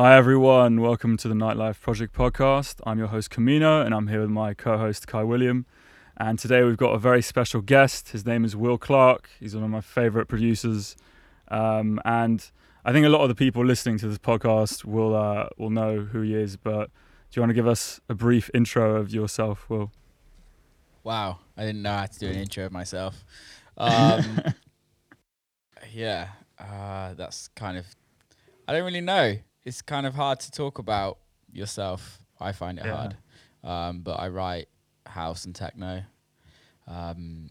Hi, everyone. Welcome to the Nightlife Project podcast. I'm your host, Camino, and I'm here with my co host, Kai William. And today we've got a very special guest. His name is Will Clarke. He's one of my favorite producers. Um, and I think a lot of the people listening to this podcast will, uh, will know who he is. But do you want to give us a brief intro of yourself, Will? Wow, I didn't know how to do an intro of myself. Um, yeah, uh, that's kind of. I don't really know it's kind of hard to talk about yourself. I find it yeah. hard. Um, but I write house and techno. Um,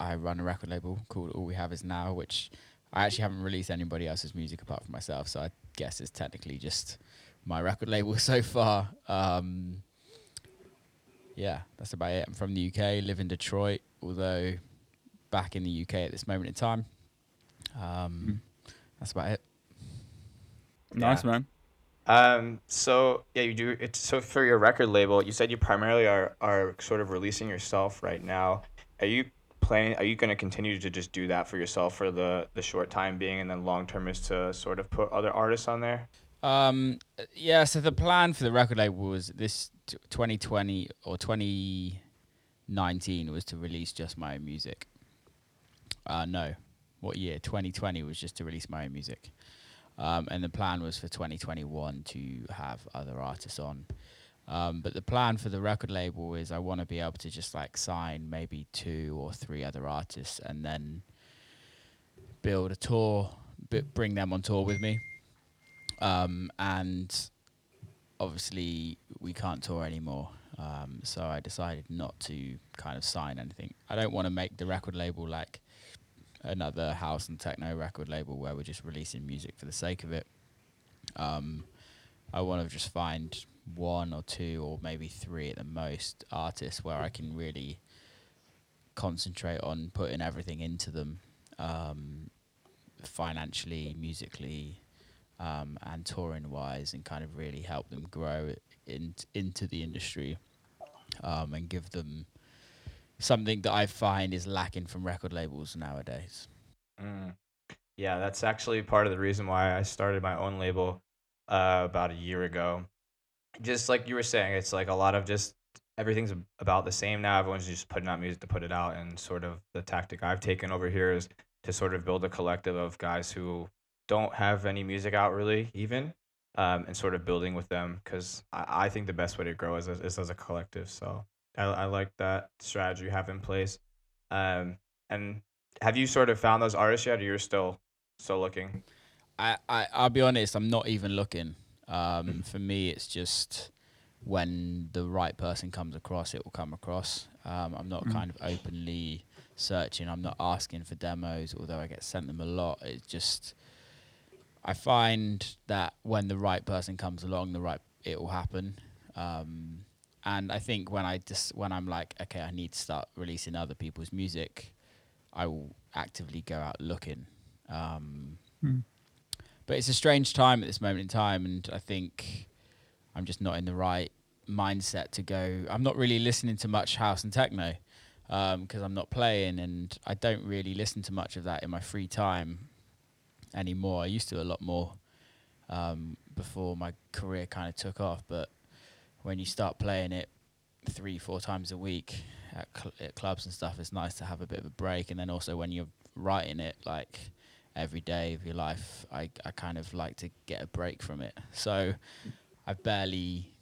I run a record label called All We Have Is Now, which I actually haven't released anybody else's music apart from myself. So I guess it's technically just my record label so far. Um, yeah, that's about it. I'm from the UK, live in Detroit, although back in the UK at this moment in time. Um, mm. That's about it. Nice, man. Um, so yeah, you do it. So for your record label, you said you primarily are are sort of releasing yourself right now. Are you planning? Are you going to continue to just do that for yourself for the the short time being, and then long term is to sort of put other artists on there? Um, yeah. So the plan for the record label was this t- 2020 or 2019 was to release just my own music. Uh, no, what year? 2020 was just to release my own music. Um, and the plan was for 2021 to have other artists on. Um, but the plan for the record label is I want to be able to just like sign maybe two or three other artists and then build a tour, b- bring them on tour with me. Um, and obviously, we can't tour anymore. Um, so I decided not to kind of sign anything. I don't want to make the record label like another house and techno record label where we're just releasing music for the sake of it. Um, I want to just find one or two or maybe three at the most artists where I can really concentrate on putting everything into them um, financially, musically, um, and touring wise, and kind of really help them grow in, into the industry um, and give them something that I find is lacking from record labels nowadays. Mm. Yeah, that's actually part of the reason why I started my own label uh, about a year ago. Just like you were saying, it's like a lot of just everything's about the same now. Everyone's just putting out music to put it out, and sort of the tactic I've taken over here is to sort of build a collective of guys who don't have any music out really, even, um, and sort of building with them because I, I think the best way to grow is, is as a collective. So I, I like that strategy you have in place. Um, and have you sort of found those artists yet, or you're still still looking? I, I I'll be honest, I'm not even looking. Um, hmm. for me, it's just when the right person comes across, it will come across. Um, I'm not mm. kind of openly searching. I'm not asking for demos, although I get sent them a lot. It's just I find that when the right person comes along, the right it will happen. Um, and I think when I just when I'm like, okay, I need to start releasing other people's music, I will actively go out looking. Um, mm. But it's a strange time at this moment in time, and I think I'm just not in the right mindset to go. I'm not really listening to much house and techno because um, I'm not playing, and I don't really listen to much of that in my free time anymore. I used to a lot more um, before my career kind of took off, but when you start playing it three, four times a week at, cl- at clubs and stuff, it's nice to have a bit of a break. And then also when you're writing it, like every day of your life, I, I kind of like to get a break from it. So I've barely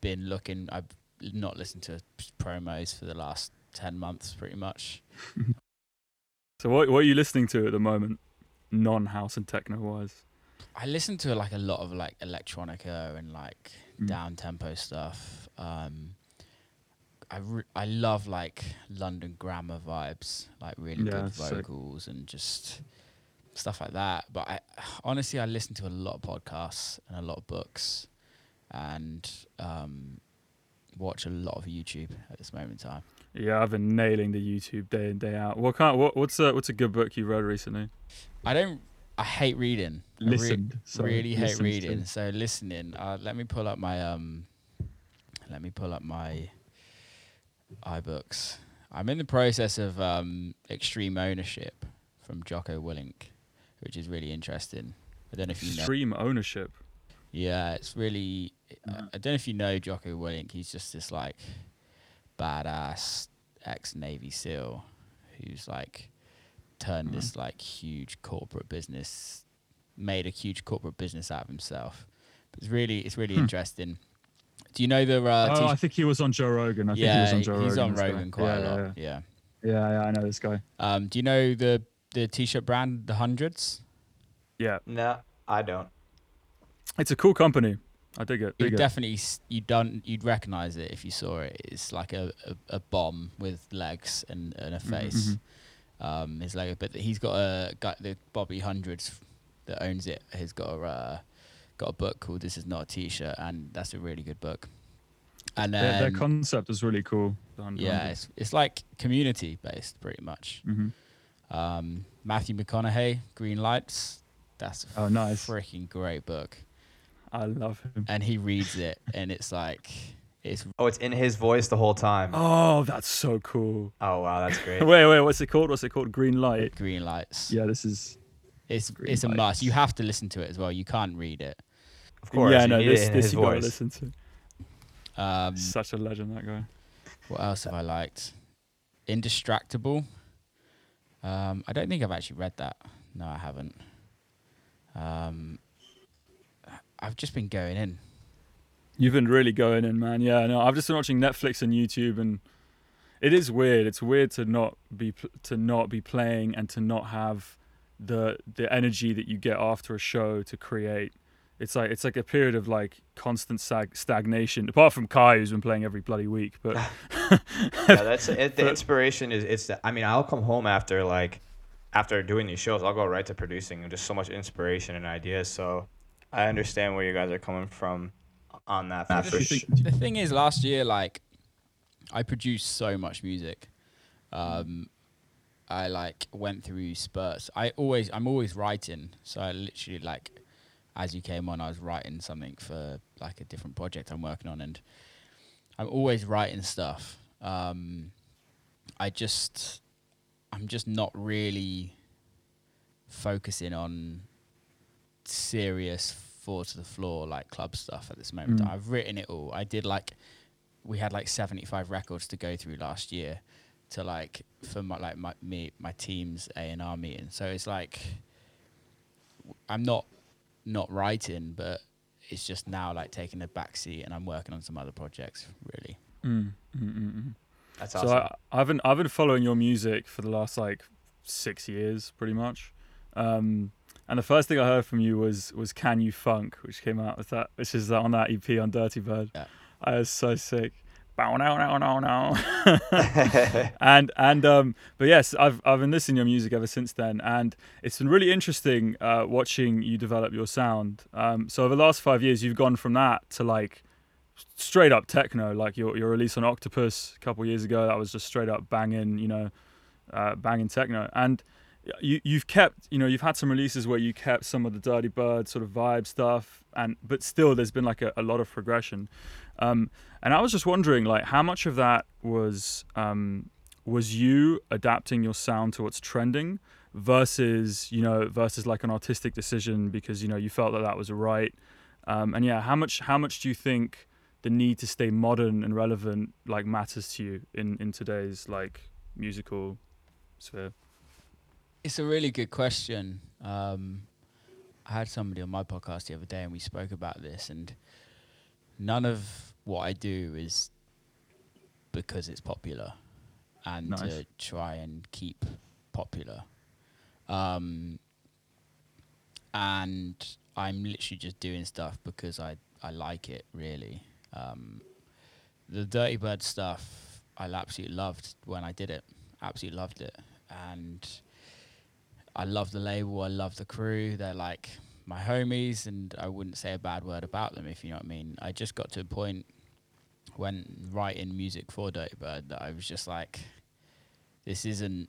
been looking, I've not listened to promos for the last 10 months pretty much. so what, what are you listening to at the moment, non-house and techno wise? I listen to like a lot of like electronica and like mm. down tempo stuff. Um, I re- I love like London grammar vibes, like really yeah, good vocals sick. and just stuff like that. But I honestly I listen to a lot of podcasts and a lot of books, and um, watch a lot of YouTube at this moment in time. Yeah, I've been nailing the YouTube day in day out. What kind? What, what's a what's a good book you read recently? I don't I hate reading. Listened. I re- really hate reading. To. So listening. Uh, let me pull up my um. Let me pull up my iBooks. I'm in the process of um, Extreme Ownership from Jocko Willink, which is really interesting. I don't know if you Extreme know. Ownership. Yeah, it's really. I- Mhm. I don't know if you know Jocko Willink. He's just this like badass ex Navy SEAL who's like turned Mhm. this like huge corporate business, made a huge corporate business out of himself. But it's really, it's really Hmm. interesting. Do you know the? Uh, oh, t- I think he was on Joe Rogan. I think he yeah, was on Joe he's Rogan. on. Rogan quite yeah, a lot. Yeah, Yeah. yeah. yeah, yeah, I know this guy. Um, do you know the the t-shirt brand, the Hundreds? Yeah, No, I don't. it's a cool company. I dig it. You Dig it. definitely s- you don't you'd recognize it if you saw it. It's like a, a, a bomb with legs and, and a Mhm, face. mhm. Um, his logo, but he's got a got the Bobby Hundreds that owns it. Has got a uh, got a book called "This Is Not a T-Shirt," and that's a really good book. And Their, then their concept is really cool. yeah, it's it's like community based pretty much. Mhm. Um, Matthew McConaughey, Green Lights. That's a Oh, nice. freaking great book, I love him. and he reads it, and it's like it's Oh, it's in his voice the whole time. Oh, that's so cool. Oh wow, that's great. Wait, wait, what's it called? What's it called? Green Light. Green Lights. Yeah, this is. It's Green it's a must. You have to listen to it as well. You can't read it. Of course. yeah, you no, need this it in this his you gotta listen to. Um, Such a legend, that guy. what else have I liked? Indistractable. Um, I don't think I've actually read that. No, I haven't. Um, I've just been going in. You've been really going in, man. Yeah, no, I've just been watching Netflix and YouTube, and it is weird. It's weird to not be to not be playing and to not have the the energy that you get after a show to create. It's like it's like a period of like constant sag- stagnation. Apart from Kai, who's been playing every bloody week, but yeah, that's it. The But- inspiration is it's. The, I mean, I'll come home after like after doing these shows, I'll go right to producing and just so much inspiration and ideas. So I understand where you guys are coming from on that. Nah, For the- sure. The thing is, last year, like, I produced so much music. Um, I like went through spurts. I always, I'm always writing. So I literally like, as you came on, I was writing something for like a different project I'm working on, and I'm always writing stuff. Um, I just, I'm just not really focusing on serious four to the floor like club stuff at this moment. Mm. I've written it all. I did like we had like 75 records to go through last year to like for my like my me my team's A&R meeting. So it's like w- I'm not not writing but it's just now like taking a back seat and I'm working on some other projects really. Mm, mm, mm, mm. That's So awesome. I, I've been I've been following your music for the last like six years, pretty much. Um, and the first thing I heard from you was was "Can You Funk," which came out with that, which is on that EP on Dirty Bird. Yeah. I was so sick. Bow now now now now. and and um, but yes, I've I've been listening to your music ever since then, and it's been really interesting uh, watching you develop your sound. Um, so over the last five years, you've gone from that to like straight up techno, like your your release on Octopus a couple years ago. That was just straight up banging, you know, uh, banging techno. And you you've kept, you know, you've had some releases where you kept some of the Dirty Bird sort of vibe stuff, and but still, there's been like a, a lot of progression. Um, and I was just wondering, like, how much of that was um, was you adapting your sound to what's trending versus, you know, versus like an artistic decision because you know you felt that that was right. Um, and yeah, how much how much do you think the need to stay modern and relevant like matters to you in in today's like musical sphere? It's a really good question. Um, I had somebody on my podcast the other day, and we spoke about this. And none of what I do is because it's popular, and Nice. to try and keep popular. Um, and I'm literally just doing stuff because I I like it really. Um, the Dirty Bird stuff I absolutely loved when I did it. Absolutely loved it, and I love the label. I love the crew. They're like my homies, and I wouldn't say a bad word about them if you know what I mean. I just got to a point when writing music for Dirty Bird that I was just like, this isn't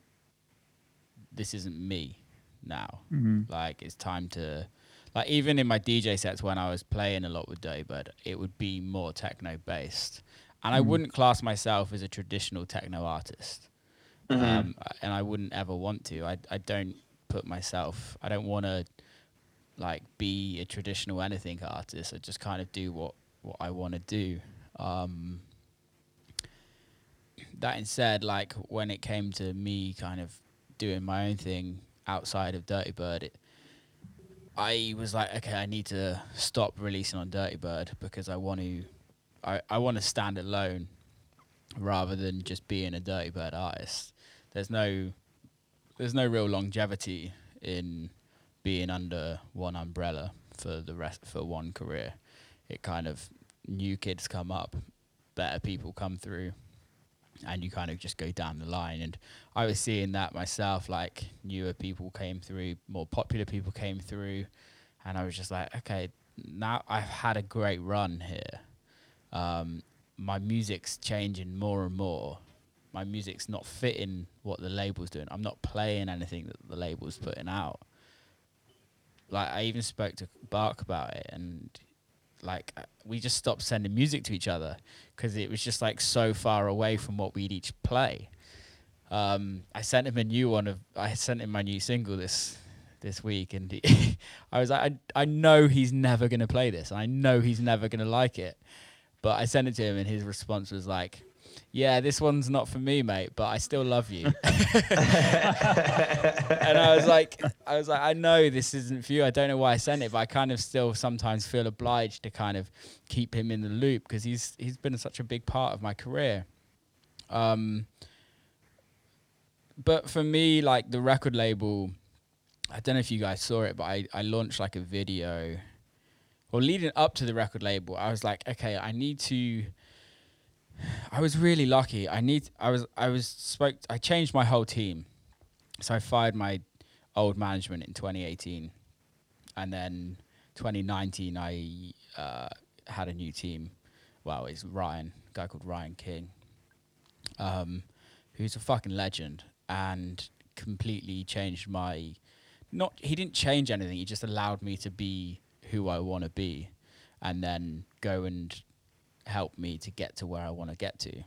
this isn't me now. Mm-hmm. Like it's time to like even in my DJ sets when I was playing a lot with Dirty Bird, it would be more techno based. And I Mhm. wouldn't class myself as a traditional techno artist. Um, and I wouldn't ever want to. I I don't put myself I don't want to like be a traditional anything artist. I just kind of do what what I want to do. Um, that instead, like when it came to me kind of doing my own thing outside of Dirty Bird, it, I was like, okay, I need to stop releasing on Dirty Bird because I want to, I, I want to stand alone rather than just being a Dirty Bird artist. There's no, there's no real longevity in being under one umbrella for the rest for one career. It kind of new kids come up, better people come through, and you kind of just go down the line. And I was seeing that myself, like newer people came through, more popular people came through, and I was just like, okay, now I've had a great run here. Um, my music's changing more and more. My music's not fitting what the label's doing. I'm not playing anything that the label's putting out. Like I even spoke to Bark about it, and like uh, we just stopped sending music to each other because it was just like so far away from what we'd each play. Um, I sent him a new one of I sent him my new single this this week, and he I was like, I I know he's never gonna play this, and I know he's never gonna like it, but I sent it to him, and his response was like, "Yeah, this one's not for me, mate, but I still love you." and I was like, I was like, I know this isn't for you. I don't know why I sent it, but I kind of still sometimes feel obliged to kind of keep him in the loop because he's he's been such a big part of my career. Um, but for me, like the record label, I don't know if you guys saw it, but I, I launched like a video. Well, leading up to the record label, I was like, okay, I need to. I was really lucky. I need. I was. I was spoke. I changed my whole team, so I fired my old management in 2018, and then 2019 I uh, had a new team. Well, it's Ryan, a guy called Ryan King, um, who's a fucking legend and completely changed my. Not he didn't change anything. He just allowed me to be who I want to be, and then go and help me to get to where I want to get to.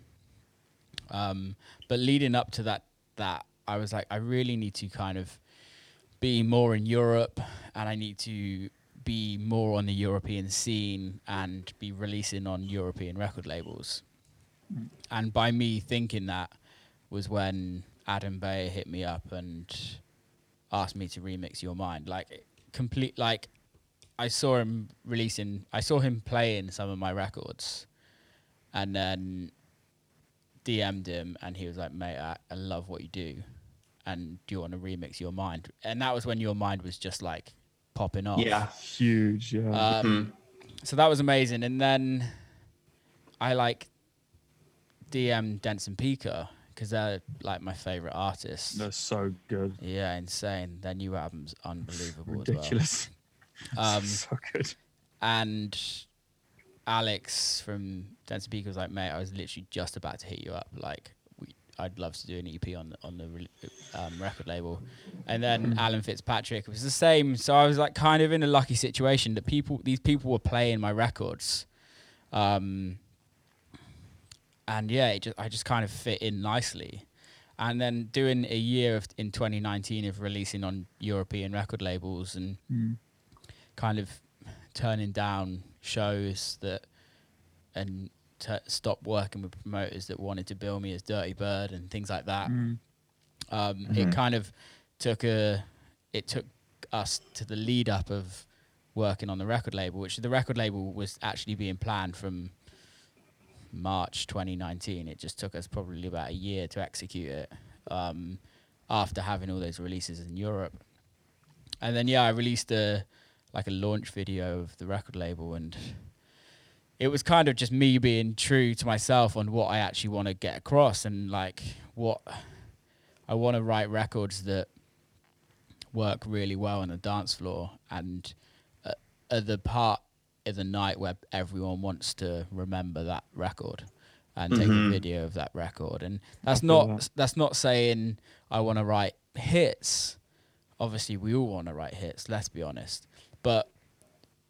Um, but leading up to that, that I was like, I really need to kind of be more in Europe, and I need to be more on the European scene and be releasing on European record labels. Mm. And by me thinking that was when Adam Beyer hit me up and asked me to remix Your Mind. Like complete like I saw him releasing I saw him playing some of my records and then DM'd him and he was like, Mate, I, I love what you do and do you want to remix Your Mind? And that was when Your Mind was just like popping off. Yeah. Huge, yeah. Um, So that was amazing. And then I like DM Dense & Pika because they're like my favorite artists. They're so good. Yeah, insane. Their new album's unbelievable Ridiculous. as well. Um, so good. and Alex from Dense & Pika was like, mate, I was literally just about to hit you up. Like, we, I'd love to do an EP on the, on the um, record label. And then Alan Fitzpatrick was the same. So I was like kind of in a lucky situation that people, these people were playing my records. Um, and yeah, it just, I just kind of fit in nicely. And then doing a year of in 2019 of releasing on European record labels and Mm. kind of turning down shows that and t- stop working with promoters that wanted to bill me as Dirty Bird and things like that. Mm. Um, It kind of took a it took us to the lead up of working on the record label, which the record label was actually being planned from March 2019. It just took us probably about a year to execute it um, after having all those releases in Europe. And then yeah, I released a like a launch video of the record label and it was kind of just me being true to myself on what I actually want to get across and like what I want to write records that work really well on the dance floor and uh, are the part of the night where everyone wants to remember that record and take a Mhm. video of that record and that's not that. that's not saying I want to write hits obviously we all want to write hits let's be honest but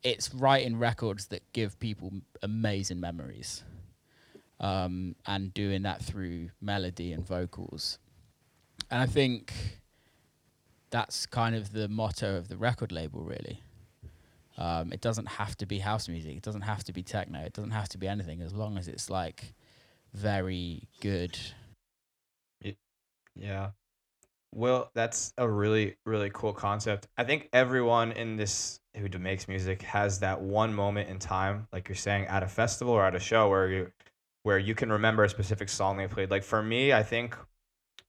it's writing records that give people amazing memories um, and doing that through melody and vocals and i think that's kind of the motto of the record label really Um, it doesn't have to be house music. It doesn't have to be techno. It doesn't have to be anything as long as it's like very good. Yeah. Well, that's a really, really cool concept. I think everyone in this who makes music has that one moment in time, like you're saying, at a festival or at a show where you where you can remember a specific song they played. Like for me, I think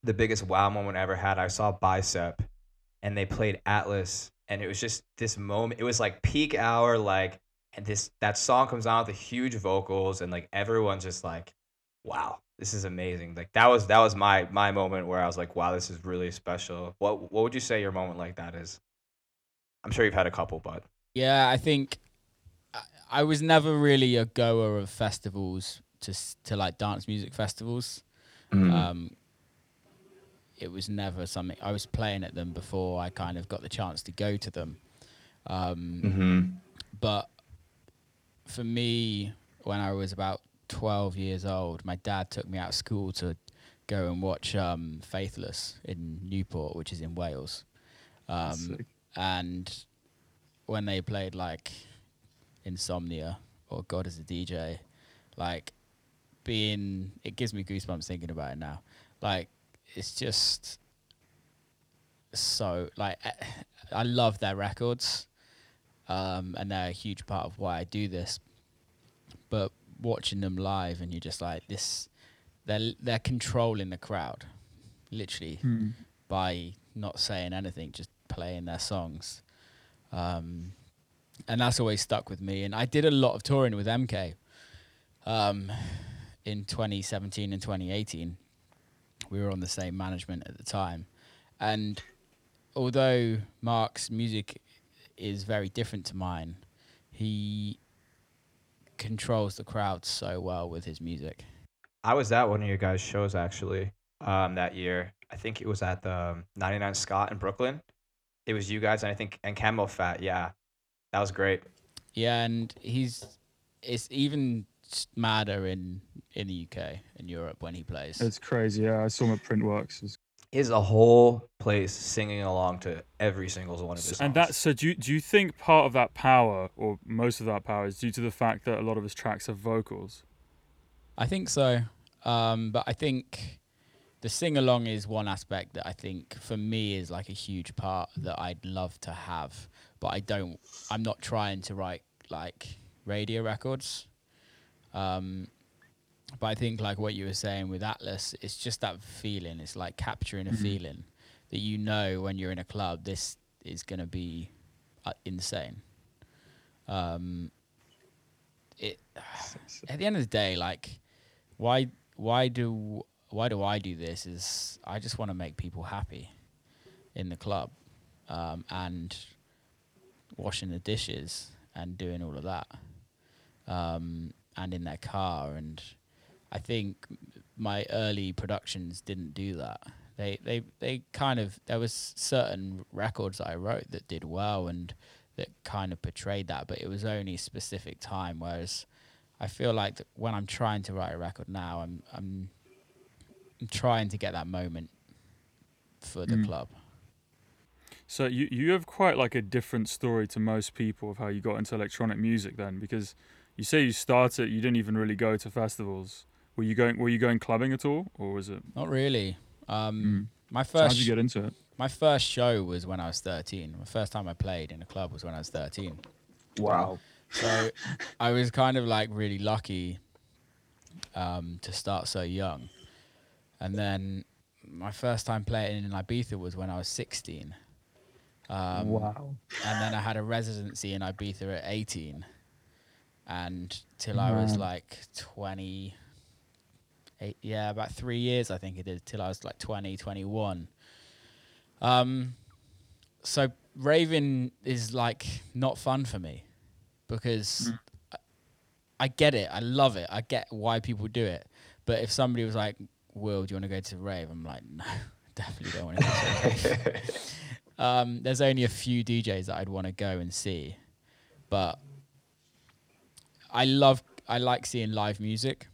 the biggest wow moment I ever had, I saw Bicep and they played Atlas and it was just this moment. It was like peak hour, like and this that song comes on with the huge vocals and like everyone's just like, wow, this is amazing. Like that was that was my my moment where I was like, wow, this is really special. What what would you say your moment like that is? I'm sure you've had a couple, but Yeah, I think I, I was never really a goer of festivals to to like dance music festivals. Um, it was never something I was playing at them before I kind of got the chance to go to them. Um, mm-hmm. but for me, when I was about 12 years old, my dad took me out of school to go and watch um, Faithless in Newport, which is in Wales. Um. And when they played like Insomnia or God is a DJ, like being, it gives me goosebumps thinking about it now. Like, it's just so, like, I, I love their records um, and they're a huge part of why I do this. But watching them live, and you're just like this, they're they're controlling the crowd, literally Hmm. by not saying anything, just playing their songs. Um, and that's always stuck with me. And I did a lot of touring with MK um, in 2017 and 2018. We were on the same management at the time. And although Mark's music is very different to mine, he controls the crowd so well with his music. I was at one of your guys' shows actually um, that year. I think it was at the um, 99 Scott in Brooklyn. It was you guys and I think and Camelphat. Yeah, that was great. Yeah, and he's it's even s- madder in in the UK in Europe when he plays. It's crazy. Yeah, I saw him at Printworks. It's- Is a whole place singing along to every single one of his songs. And that so do you, do you think part of that power or most of that power is due to the fact that a lot of his tracks have vocals? I think so. Um, but I think the sing along is one aspect that I think for me is like a huge part that I'd love to have. But I don't I'm not trying to write like radio records. Um, but I think like what you were saying with Atlas, it's just that feeling. It's like capturing a Mhm. feeling that you know when you're in a club, this is gonna be uh, insane. Um, it at the end of the day, like, why why do why do I do this? Is I just want to make people happy in the club, um, and washing the dishes and doing all of that, um, and in their car. And I think my early productions didn't do that. They they they kind of there was certain records I wrote that did well and that kind of portrayed that, but it was only specific time. Whereas I feel like when I'm trying to write a record now, I'm, I'm trying to get that moment for the Mm. club. So you you have quite like a different story to most people of how you got into electronic music then because you say you started you didn't even really go to festivals. Were you going were you going clubbing at all or was it Not really. Um, My first so how did you get into it? my first show was when I was 13. My first time I played in a club was when I was 13. Wow. So I was kind of like really lucky um, to start so young. And then my first time playing in Ibiza was when I was 16. Um, wow. And then I had a residency in Ibiza at 18. And till I was like 20, eight, yeah, about three years, I think it did, till I was like 20, 21. Um, so raving is like not fun for me because Mm. I, I get it. I love it. I get why people do it. But if somebody was like, Will, do you want to go to rave? I'm like, no, definitely don't want to go to rave. um, there's only a few DJs that I'd want to go and see, but I love, I like seeing live music.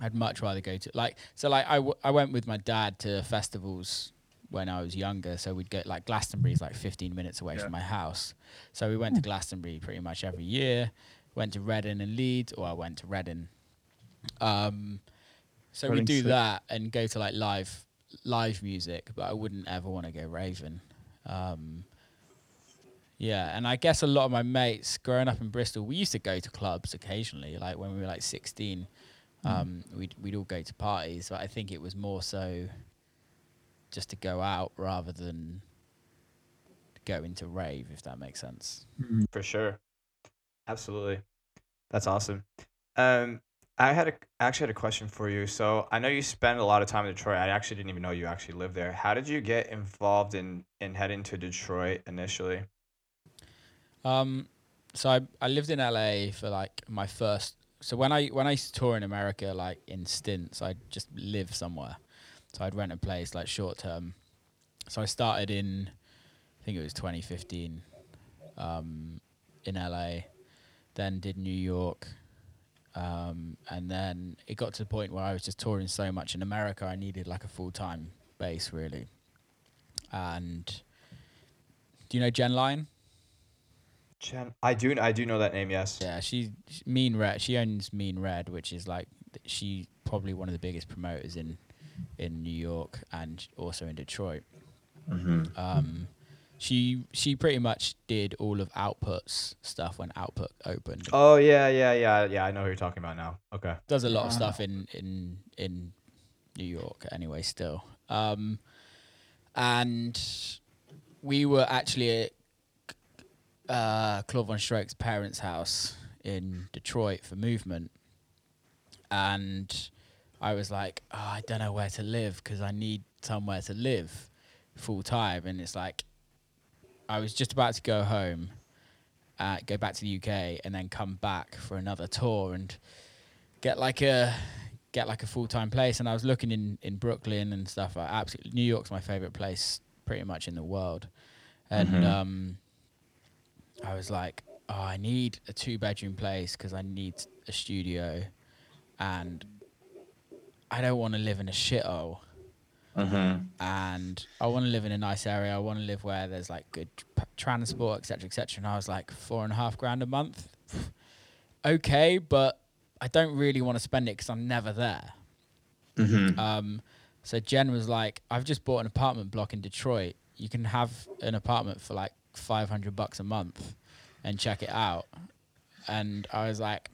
I'd much rather go to like so like I, w- I went with my dad to festivals when I was younger. So we'd go like Glastonbury's like 15 minutes away Yeah. from my house. So we went to Glastonbury pretty much every year. Went to Reading and Leeds, or I went to Reading. Um, so we do sick. that and go to like live live music, but I wouldn't ever want to go raving. Um, yeah, and I guess a lot of my mates growing up in Bristol, we used to go to clubs occasionally. Like when we were like 16, um, we'd we'd all go to parties, but I think it was more so just to go out rather than go into rave, if that makes sense. For sure. Absolutely. That's awesome. Um, I had a, actually had a question for you. So I know you spend a lot of time in Detroit. I actually didn't even know you actually lived there. How did you get involved in in heading to Detroit initially? Um, so I I lived in LA for like my first. So when I when I used to tour in America, like in stints, I'd just live somewhere. So I'd rent a place like short term. So I started in, I think it was 2015, um, in LA. Then did New York, um, and then it got to the point where I was just touring so much in America, I needed like a full time base really. And do you know Jen Line? Jen, I do I do know that name. Yes. Yeah, she she- Mean Red. She owns Mean Red, which is like she probably one of the biggest promoters in in New York and also in Detroit. Mm-hmm. Um, she she pretty much did all of Output's stuff when Output opened. Oh yeah, yeah, yeah, yeah. I know who you're talking about now. Okay. Does a lot of stuff in in in New York anyway. Still, um, and we were actually at uh, Claude Von Stroke's parents' house in Detroit for movement, and I was like, oh, I don't know where to live because I need somewhere to live full time, and it's like I was just about to go home, uh, go back to the UK, and then come back for another tour and get like a get like a full time place. And I was looking in in Brooklyn and stuff. I absolutely New York's my favorite place pretty much in the world, and Mhm. um, I was like, oh, I need a two bedroom place because I need a studio, and I don't want to live in a shithole Mm-hmm. and I want to live in a nice area. I want to live where there's like good transport, etc., etc. And I was like, four and a half grand a month, okay, but I don't really want to spend it because I'm never there. Mm-hmm. Um, so Jen was like, I've just bought an apartment block in Detroit. You can have an apartment for like 500 bucks a month and check it out. And I was like,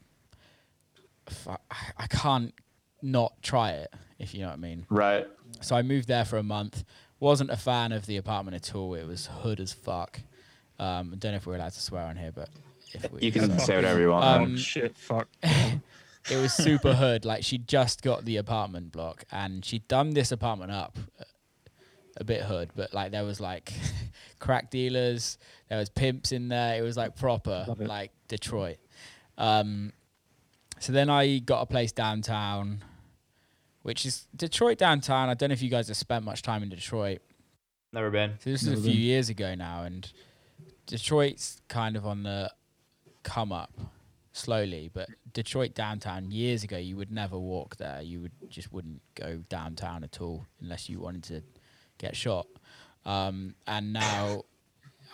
I- I can't not try it, if you know what I mean. Right. So I moved there for a month. Wasn't a fan of the apartment at all. It was hood as fuck. Um, I don't know if we're allowed to swear on here, but if we, You can so- say whatever you want. Um, oh shit! Fuck. it was super hood. Like she just got the apartment block and she'd done this apartment up uh, a bit hood, but like there was like crack dealers, there was pimps in there. It was like proper, like Detroit. Um, so then I got a place downtown, which is Detroit downtown. I don't know if you guys have spent much time in Detroit. Never been. So this is a Never few been. years ago now, and Detroit's kind of on the come up slowly. But Detroit downtown years ago, you would never walk there. You would just wouldn't go downtown at all unless you wanted to get shot. Um, and now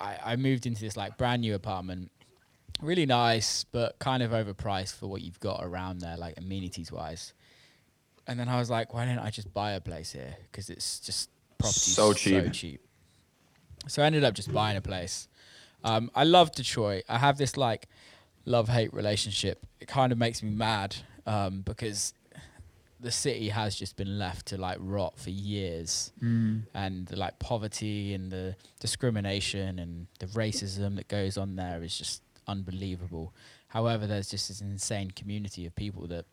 I, I moved into this like brand new apartment, really nice, but kind of overpriced for what you've got around there, like amenities wise. And then I was like, why don't I just buy a place here? Because it's just property So cheap. So cheap. So I ended up just buying a place. Um, I love Detroit. I have this like love hate relationship. It kind of makes me mad um, because the city has just been left to like rot for years, Mm. and the like poverty and the discrimination and the racism that goes on there is just unbelievable. However, there's just this insane community of people that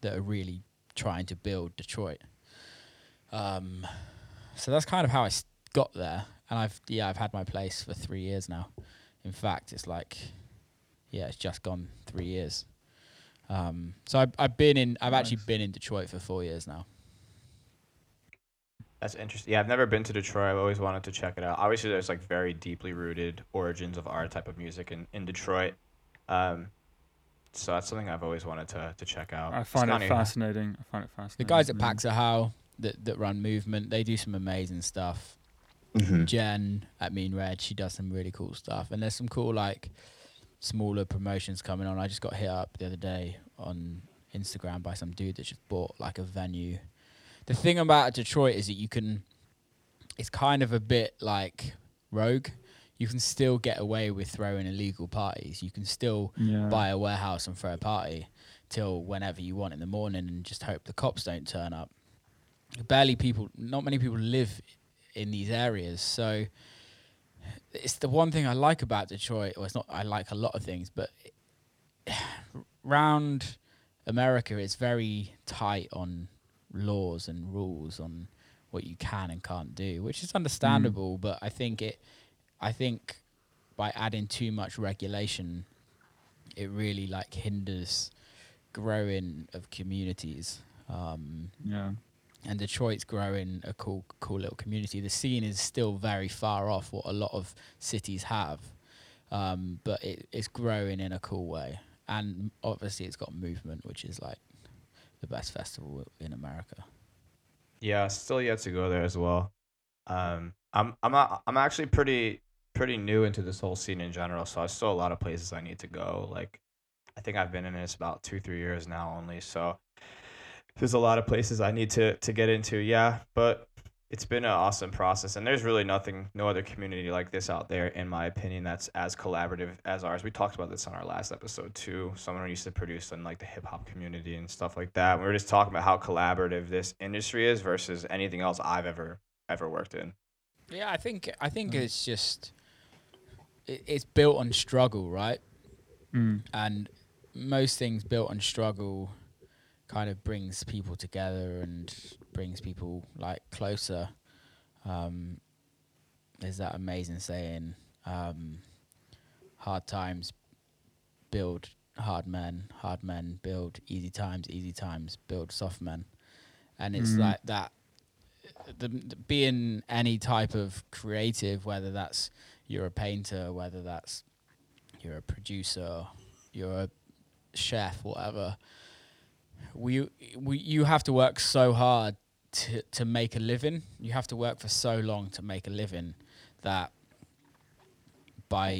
that are really trying to build Detroit. Um, so that's kind of how I got there, and I've yeah I've had my place for three years now. In fact, it's like yeah, it's just gone three years. Um, so I've, I've been in I've actually been in Detroit for four years now. That's interesting. Yeah, I've never been to Detroit. I've always wanted to check it out. Obviously, there's like very deeply rooted origins of our type of music in, in Detroit. Um, so that's something I've always wanted to, to check out. I find it Scotty, fascinating. I find it fascinating. The guys at. Paxa How, that that run movement. They do some amazing stuff. Mhm. Jen at Mean Red, she does some really cool stuff, and there's some cool like smaller promotions coming on. I just got hit up the other day on Instagram by some dude that just bought like a venue. The thing about Detroit is that you can, it's kind of a bit like Rogue. You can still get away with throwing illegal parties. You can still Yeah. buy a warehouse and throw a party till whenever you want in the morning and just hope the cops don't turn up. Barely people, not many people live in these areas. So it's the one thing I like about Detroit, or it's not, I like a lot of things, but round America, it's very tight on laws and rules on what you can and can't do, which is mm. understandable. But I think it, I think by adding too much regulation, it really like hinders growing of communities. Um, Yeah. and Detroit's growing a cool, cool little community. The scene is still very far off what a lot of cities have, um, but it, it's growing in a cool way. And obviously, it's got movement, which is like the best festival in America. Yeah, still yet to go there as well. Um, I'm I'm not, I'm actually pretty pretty new into this whole scene in general, so there's still a lot of places I need to go. Like, I think I've been in this about two three years now only, so there's a lot of places I need to to get into. Yeah, but it's been an awesome process, and there's really nothing, no other community like this out there, in my opinion, that's as collaborative as ours. We talked about this on our last episode too. Someone used to produce in like the hip hop community and stuff like that. We were just talking about how collaborative this industry is versus anything else I've ever ever worked in. Yeah, I think I think mm-hmm. it's just it, it's built on struggle, right? Mm. and most things built on struggle kind of brings people together and brings people like closer um there's that amazing saying um hard times build hard men hard men build easy times easy times build soft men and it's Mm. like that the, the being any type of creative whether that's you're a painter whether that's you're a producer, you're a chef, whatever. We, we, you have to work so hard to to make a living. You have to work for so long to make a living that by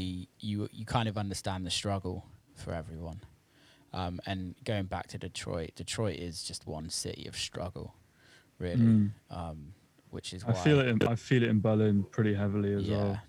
you you kind of understand the struggle for everyone. Um, and going back to Detroit, Detroit is just one city of struggle, really. Mm. Um, which is I why feel it. In, I feel it in Berlin pretty heavily as yeah. well.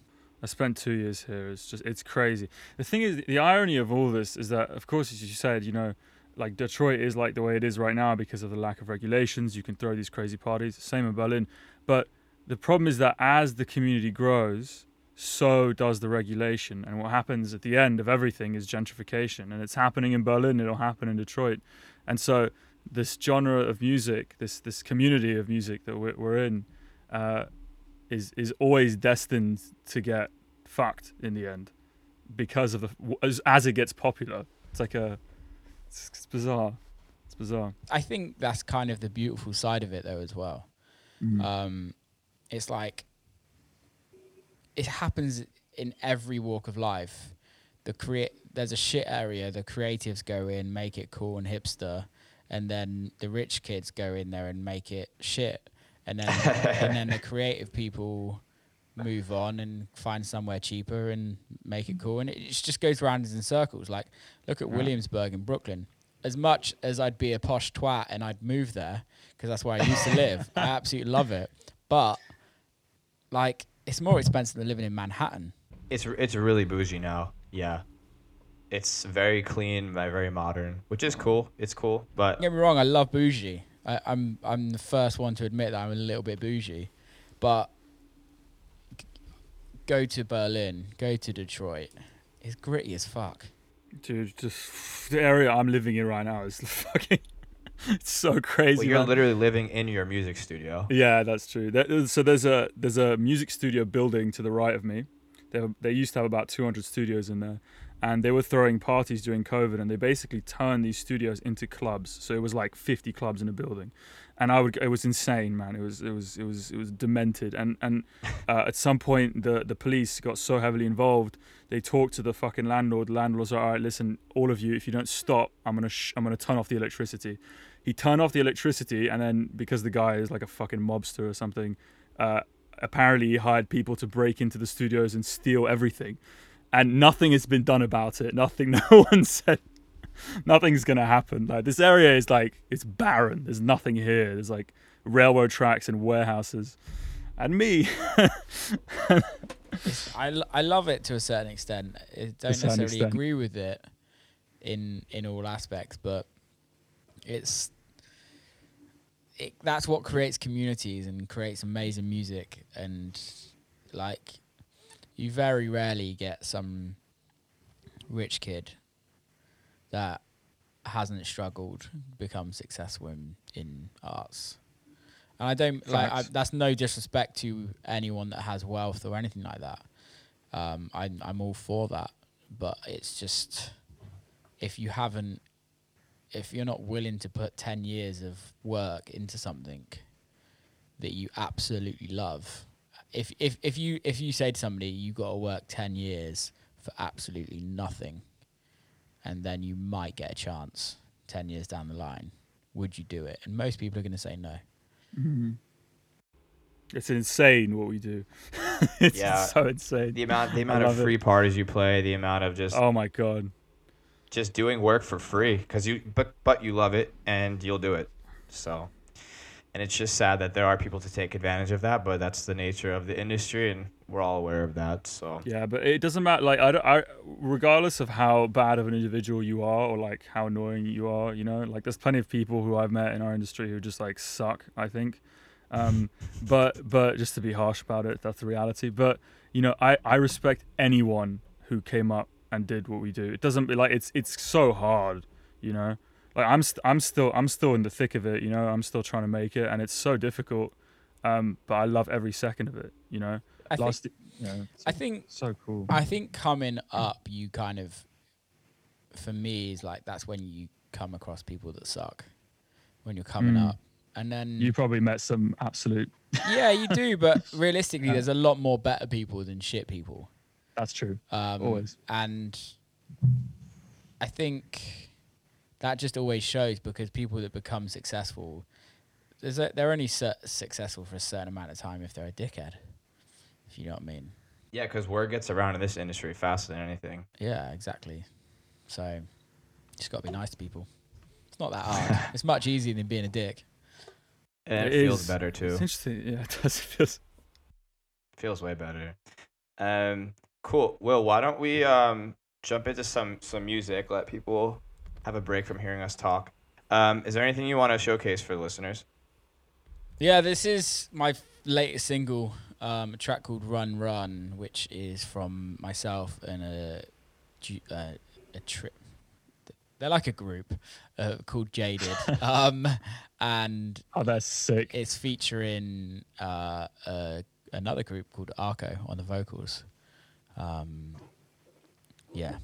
I spent two years here. It's just it's crazy. The thing is, the irony of all this is that, of course, as you said, you know, like Detroit is like the way it is right now because of the lack of regulations. You can throw these crazy parties. Same in Berlin, but the problem is that as the community grows, so does the regulation. And what happens at the end of everything is gentrification, and it's happening in Berlin. It'll happen in Detroit, and so this genre of music, this this community of music that we're, we're in. Uh, is is always destined to get fucked in the end because of the as, as it gets popular. It's like a it's, it's bizarre. It's bizarre. I think that's kind of the beautiful side of it, though, as well. Mm. Um, it's like it happens in every walk of life. The create there's a shit area. The creatives go in, make it cool and hipster, and then the rich kids go in there and make it shit. And then and then the creative people move on and find somewhere cheaper and make it cool. And it just just goes round in circles. Like look at. Williamsburg in Brooklyn. As much as I'd be a posh twat and I'd move there because that's where I used to live, I absolutely love it. But like, it's more expensive than living in Manhattan. It's it's really bougie now. Yeah. It's very clean, very very modern, which is cool. It's cool, but Don't get me wrong, I love bougie. I, I'm I'm the first one to admit that I'm a little bit bougie, but go to Berlin, go to Detroit. It's gritty as fuck. Dude, just the area I'm living in right now is fucking. It's so crazy. well, you're man. literally living in your music studio. Yeah, that's true. So there's a there's a music studio building to the right of me. They have, they used to have about 200 studios in there, and they were throwing parties during COVID, and they basically turned these studios into clubs. So it was like 50 clubs in a building, and I would it was insane, man. It was it was it was it was demented, and and uh, at some point the the police got so heavily involved. They talked to the fucking landlord. The landlord was like, "All right, listen, all of you, if you don't stop, I'm gonna sh- I'm gonna turn off the electricity." He turned off the electricity, and then because the guy is like a fucking mobster or something, uh, apparently he hired people to break into the studios and steal everything and nothing has been done about it. Nothing. No one said. Nothing's gonna happen. Like this area is like it's barren. There's nothing here. There's like railroad tracks and warehouses, and me. I, I love it to a certain extent. I don't necessarily extent. agree with it in in all aspects, but it's it, that's what creates communities and creates amazing music and like you very rarely get some rich kid that hasn't struggled become successful in, in arts. And I don't like I, that's no disrespect to anyone that has wealth or anything like that. Um, I, I'm all for that, but it's just if you haven't, if you're not willing to put ten years of work into something that you absolutely love, if if if you if you say to somebody you got to work ten years for absolutely nothing, and then you might get a chance ten years down the line, would you do it? And most people are going to say no. Mm-hmm. It's insane what we do. it's Yeah. so insane. The amount the amount of love it. free parties you play, the amount of just Oh my god. just doing work for free because you but but you love it and you'll do it. So, and it's just sad that there are people to take advantage of that, but that's the nature of the industry, and we're all aware of that. So Yeah, but it doesn't matter. Like I, don't- I, regardless of how bad of an individual you are or like how annoying you are, you know, like there's plenty of people who I've met in our industry who just like suck. I think, um, but but just to be harsh about it, that's the reality. But you know, I I respect anyone who came up and did what we do. It doesn't be like it's it's so hard, you know. Like I'm st- I'm still I'm still in the thick of it, you know. I'm still trying to make it, and it's so difficult. Um, but I love every second of it, you know. I think, Last, you know, I think so cool. I think coming up, you kind of, for me, is like that's when you come across people that suck. When you're coming Mm. up, and then You probably met some absolute. yeah, you do. But realistically, Yeah. there's a lot more better people than shit people. That's true. Um, Always. And I think that just always shows because people that become successful, there's a, they're only su- successful for a certain amount of time if they're a dickhead. If you know what I mean. yeah, because word gets around in this industry faster than anything. Yeah, exactly. So, just got to be nice to people. It's not that hard. it's much easier than being a dick. And it, It feels is. better It's too. interesting. Yeah, it does. It feels. feels way better. Um, cool. Will, why don't we um jump into some some music? Let people have a break from hearing us talk. Um, is there anything you want to showcase for the listeners? Yeah, this is my latest single, um, a track called "Run Run," which is from myself and a ju- uh, a trip. They're like a group uh, called Jaded, um, and Oh, that's sick. it's featuring uh, uh, another group called Arco on the vocals. Um, yeah,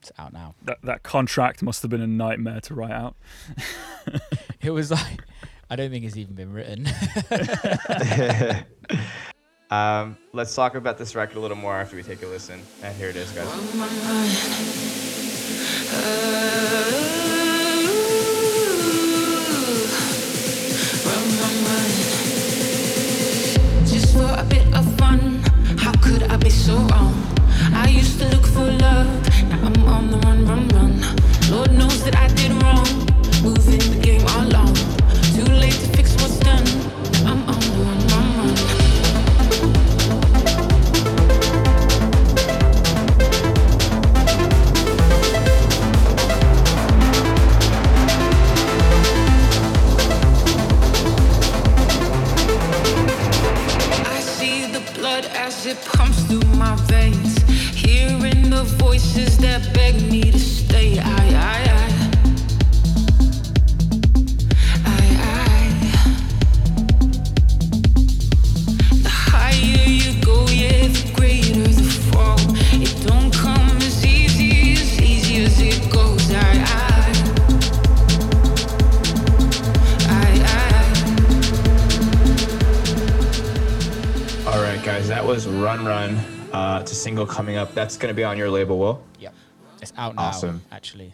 it's out now. That that contract must have been a nightmare to write out. It was like I don't think it's even been written. um, let's talk about this record a little more after we take a listen. And here it is, guys. Just for a bit of fun, how could I be so wrong? I used to look for love, now I'm run, run, run. Lord knows that I did wrong, moving the game along. Coming gonna be on your label, Will. Yep. It's out now. Awesome. Actually,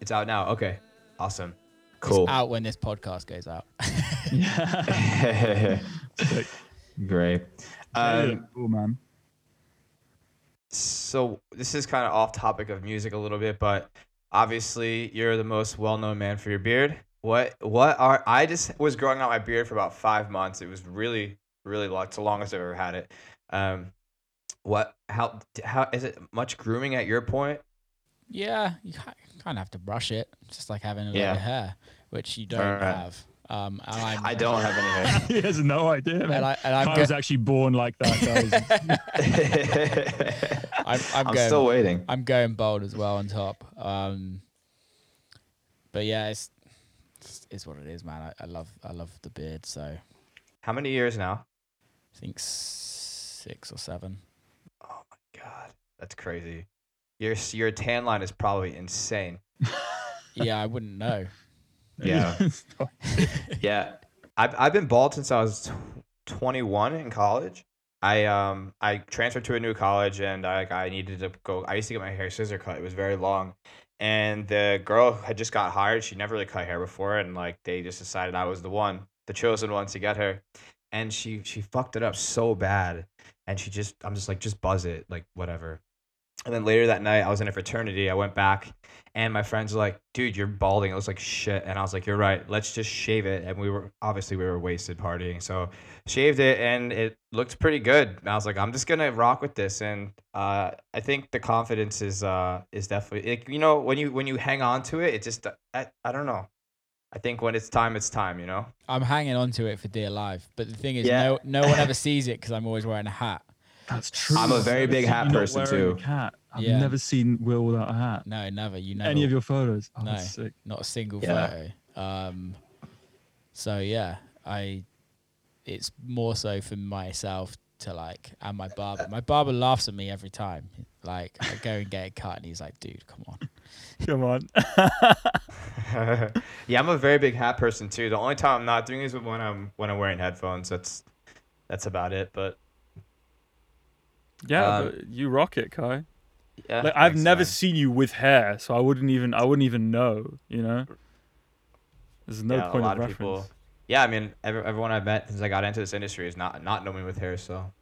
It's out now. Okay, awesome, cool. it's out when this podcast goes out. Great. Yeah, Um, cool, man. So this is kind of off topic of music a little bit, but obviously you're the most well-known man for your beard. What what are I just was growing out my beard for about five months. It was really really long. It's the longest I've ever had it. Um, what how how is it much grooming at your point? yeah, you kind of have to brush it, just like having a lot Yeah. of hair, which you don't Alright. have. Um, and I'm, I don't have any hair. he has no idea, man. And, I, and I'm, I go- was actually born like that. I'm, I'm, I'm going, still waiting. I'm going bold as well on top. Um, but yeah, it's, it's it's what it is, man. I, I love I love the beard, so How many years now? I think six or seven. God, that's crazy. Your your tan line is probably insane. Yeah, I wouldn't know. Yeah. Yeah. I've I've been bald since I was tw- 21 in college. I um I transferred to a new college and I I needed to go. I used to get my hair scissor cut. It was very long, and the girl had just got hired. She never really cut hair before, and like they just decided I was the one, the chosen one to get her, and she she fucked it up so bad, and she just I'm just like just buzz it like whatever. And then later that night, I was in a fraternity. I went back, and my friends were like, "Dude, you're balding." It looks like shit. And I was like, "You're right. Let's just shave it." And we were obviously we were wasted partying, so shaved it, and it looked pretty good. And I was like, "I'm just gonna rock with this." And uh, I think the confidence is uh is definitely like, you know when you when you hang on to it, it just I, I don't know. I think when it's time, it's time. You know. I'm hanging on to it for dear life. But the thing is, Yeah. no no one ever sees it because I'm always wearing a hat. That's true. I'm a I've very big hat person, too. A hat. I've Yeah. never seen Will without a hat. No, never. You never. Any of your photos? Oh, No. sick. not a single Yeah. photo. Um, so yeah, I. It's more so for myself to like, and my barber. My barber laughs at me every time. Like I go and get it cut, and he's like, "Dude, come on." Come on. yeah, I'm a very big hat person too. The only time I'm not doing is when I'm when I'm wearing headphones. That's that's about it. But yeah, Um, but you rock it, Kai. yeah, Like I've never man. seen you with hair, so I wouldn't even I wouldn't even know. You know. There's no yeah, point a of lot of reference. people. Yeah, I mean, every, everyone I've met since I got into this industry is not not know me with hair, so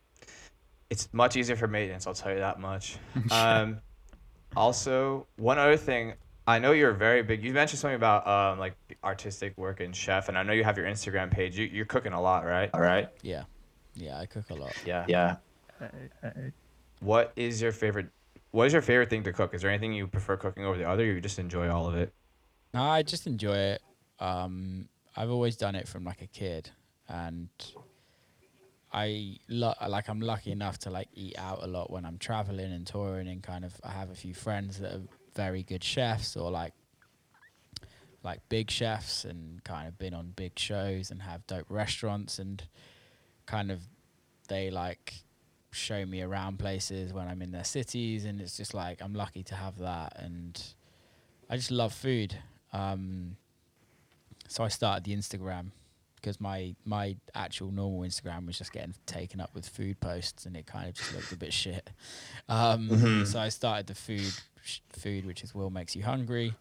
it's much easier for maintenance. I'll tell you that much. um, also, one other thing, I know you're very big. You mentioned something about um, like artistic work and chef, and I know you have your Instagram page. You, you're cooking a lot, right? All right. Yeah, yeah, I cook a lot. Yeah. Yeah. What is your favorite? What is your favorite thing to cook? Is there anything you prefer cooking over the other? Or you just enjoy all of it? No, I just enjoy it. Um, I've always done it from like a kid, and I lo- like I'm lucky enough to like eat out a lot when I'm traveling and touring, and kind of I have a few friends that are very good chefs or like like big chefs and kind of been on big shows and have dope restaurants and kind of they like show me around places when I'm in their cities and it's just like I'm lucky to have that and I just love food. Um, so I started the Instagram because my my actual normal Instagram was just getting taken up with food posts and it kind of just looked a bit shit. Um, Mhm. So I started the food food which is Will makes you hungry.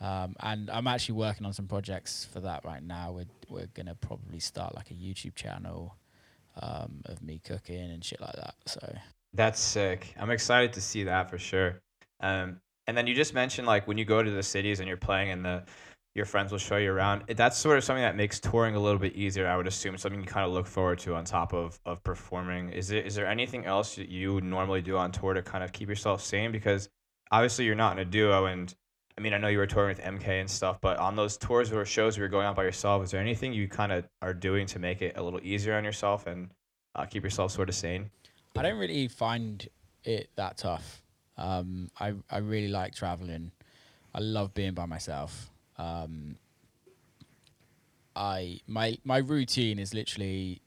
Um, and I'm actually working on some projects for that right now. We're we're gonna probably start like a YouTube channel um, of me cooking and shit like that. So That's sick. I'm excited to see that for sure. Um, and then you just mentioned like when you go to the cities and you're playing in the your friends will show you around. That's sort of something that makes touring a little bit easier. I would assume something you kind of look forward to on top of of performing. Is it is there anything else that you normally do on tour to kind of keep yourself sane? Because obviously you're not in a duo, and I mean I know you were touring with MK and stuff, but on those tours or shows where you're going out by yourself, is there anything you kind of are doing to make it a little easier on yourself and uh, keep yourself sort of sane? I don't really find it that tough. Um, I I really like traveling. I love being by myself. Um, I my my routine is literally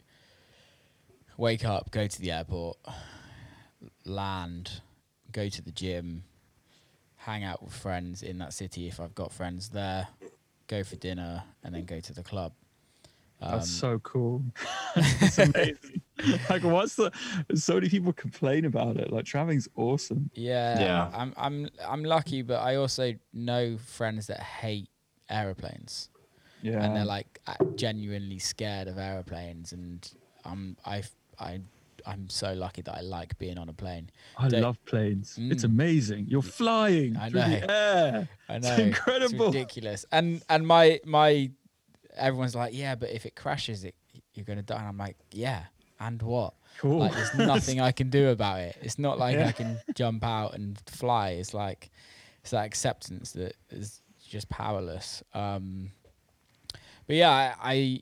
wake up, go to the airport, land, go to the gym, hang out with friends in that city if I've got friends there, go for dinner, and then go to the club. Um, That's so cool. It's amazing. like, what's the? So many people complain about it. Like, traveling's awesome. Yeah, Yeah. I'm I'm I'm lucky, but I also know friends that hate aeroplanes, Yeah. and they're like genuinely scared of aeroplanes. And I'm I I I'm so lucky that I like being on a plane. I Don't- love planes. It's Mm. amazing. You're flying I through the know. air. I know. It's incredible. ridiculous. And and my my everyone's like, yeah, but if it crashes, it you're gonna die. And I'm like, yeah, and what? Cool. Like, there's nothing I can do about it. It's not like Yeah. I can jump out and fly. It's like it's that acceptance that is just powerless. Um, but yeah, I,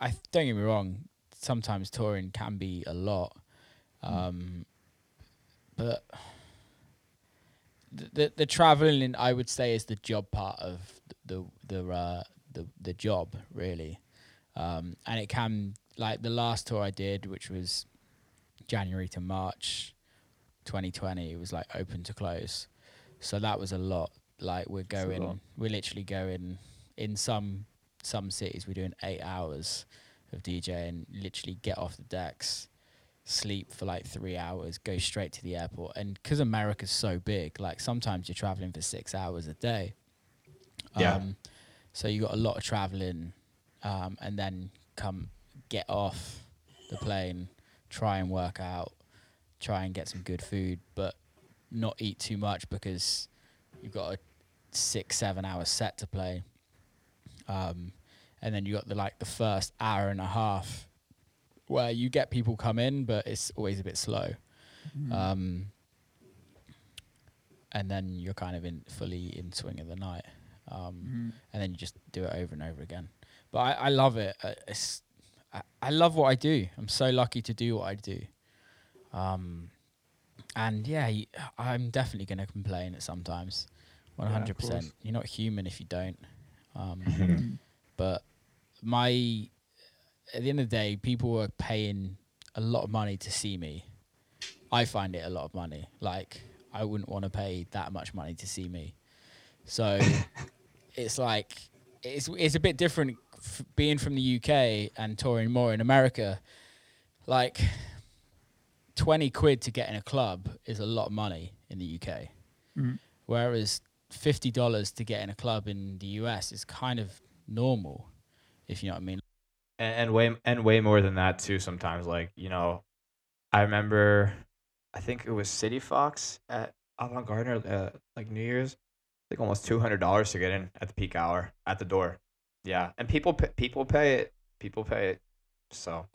I, I don't get me wrong. Sometimes touring can be a lot, um, but the, the the traveling I would say is the job part of the the uh, the the job really, um, and it can like the last tour I did, which was January to March, 2020. It was like open to close, so that was a lot. Like we're That's a lot. going, we're literally going in some some cities. We're doing eight hours of DJing, literally get off the decks, sleep for like three hours, go straight to the airport. And because America's so big, like sometimes you're traveling for six hours a day. Yeah. Um, so you got a lot of traveling, um, and then come get off the plane, try and work out, try and get some good food, but not eat too much because you've got a six, seven hour set to play. Um, and then you got the like the first hour and a half where you get people come in, but it's always a bit slow. Um, and then you're kind of in fully in swing of the night. Um, and then you just do it over and over again. But I, I love it. Uh, It's I, I love what I do. I'm so lucky to do what I do. Um, and yeah, I'm definitely going to complain at sometimes. One hundred percent. You're not human if you don't. Um, Mm. but my at the end of the day, people are paying a lot of money to see me. I find it a lot of money. Like I wouldn't want to pay that much money to see me. So it's like it's it's a bit different f- being from the UK and touring more in America. Like twenty quid to get in a club is a lot of money in the UK, Mhm. whereas fifty dollars to get in a club in the US is kind of normal, if you know what I mean. and, and way and way more than that too. Sometimes, like you know, I remember, I think it was Cityfox at Avant Gardner, uh, like New Year's, like almost two hundred dollars to get in at the peak hour at the door. Yeah, and people people pay it. People pay it. So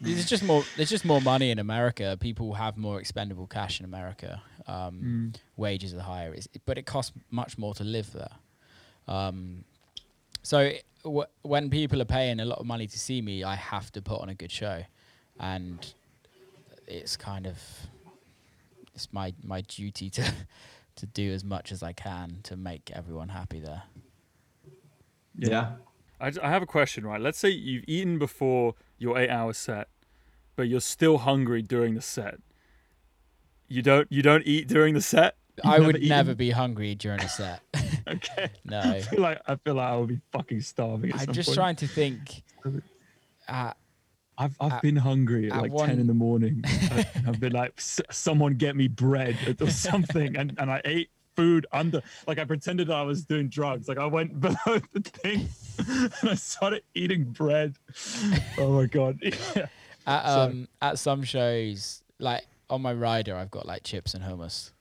There's just more. There's just more money in America. People have more expendable cash in America. Um, Mm. Wages are higher, it's, but it costs much more to live there. Um, so it- w- when people are paying a lot of money to see me, I have to put on a good show, and it's kind of it's my my duty to to do as much as I can to make everyone happy there. Yeah. I, j- I have a question, right? Let's say you've eaten before your eight-hour set, but you're still hungry during the set. You don't you don't eat during the set. You've I would eaten? never be hungry during a set. Okay. no. I feel like I feel like I would be fucking starving. At I'm just point. trying to think. Uh, I've I've at- been hungry at, at like one- ten in the morning. I've been like, "S- someone get me bread or something, and and I ate food under. Like I pretended I was doing drugs. Like I went below the thing, and I started eating bread. Oh my god. Yeah. at So- um at some shows, like on my rider, I've got like chips and hummus.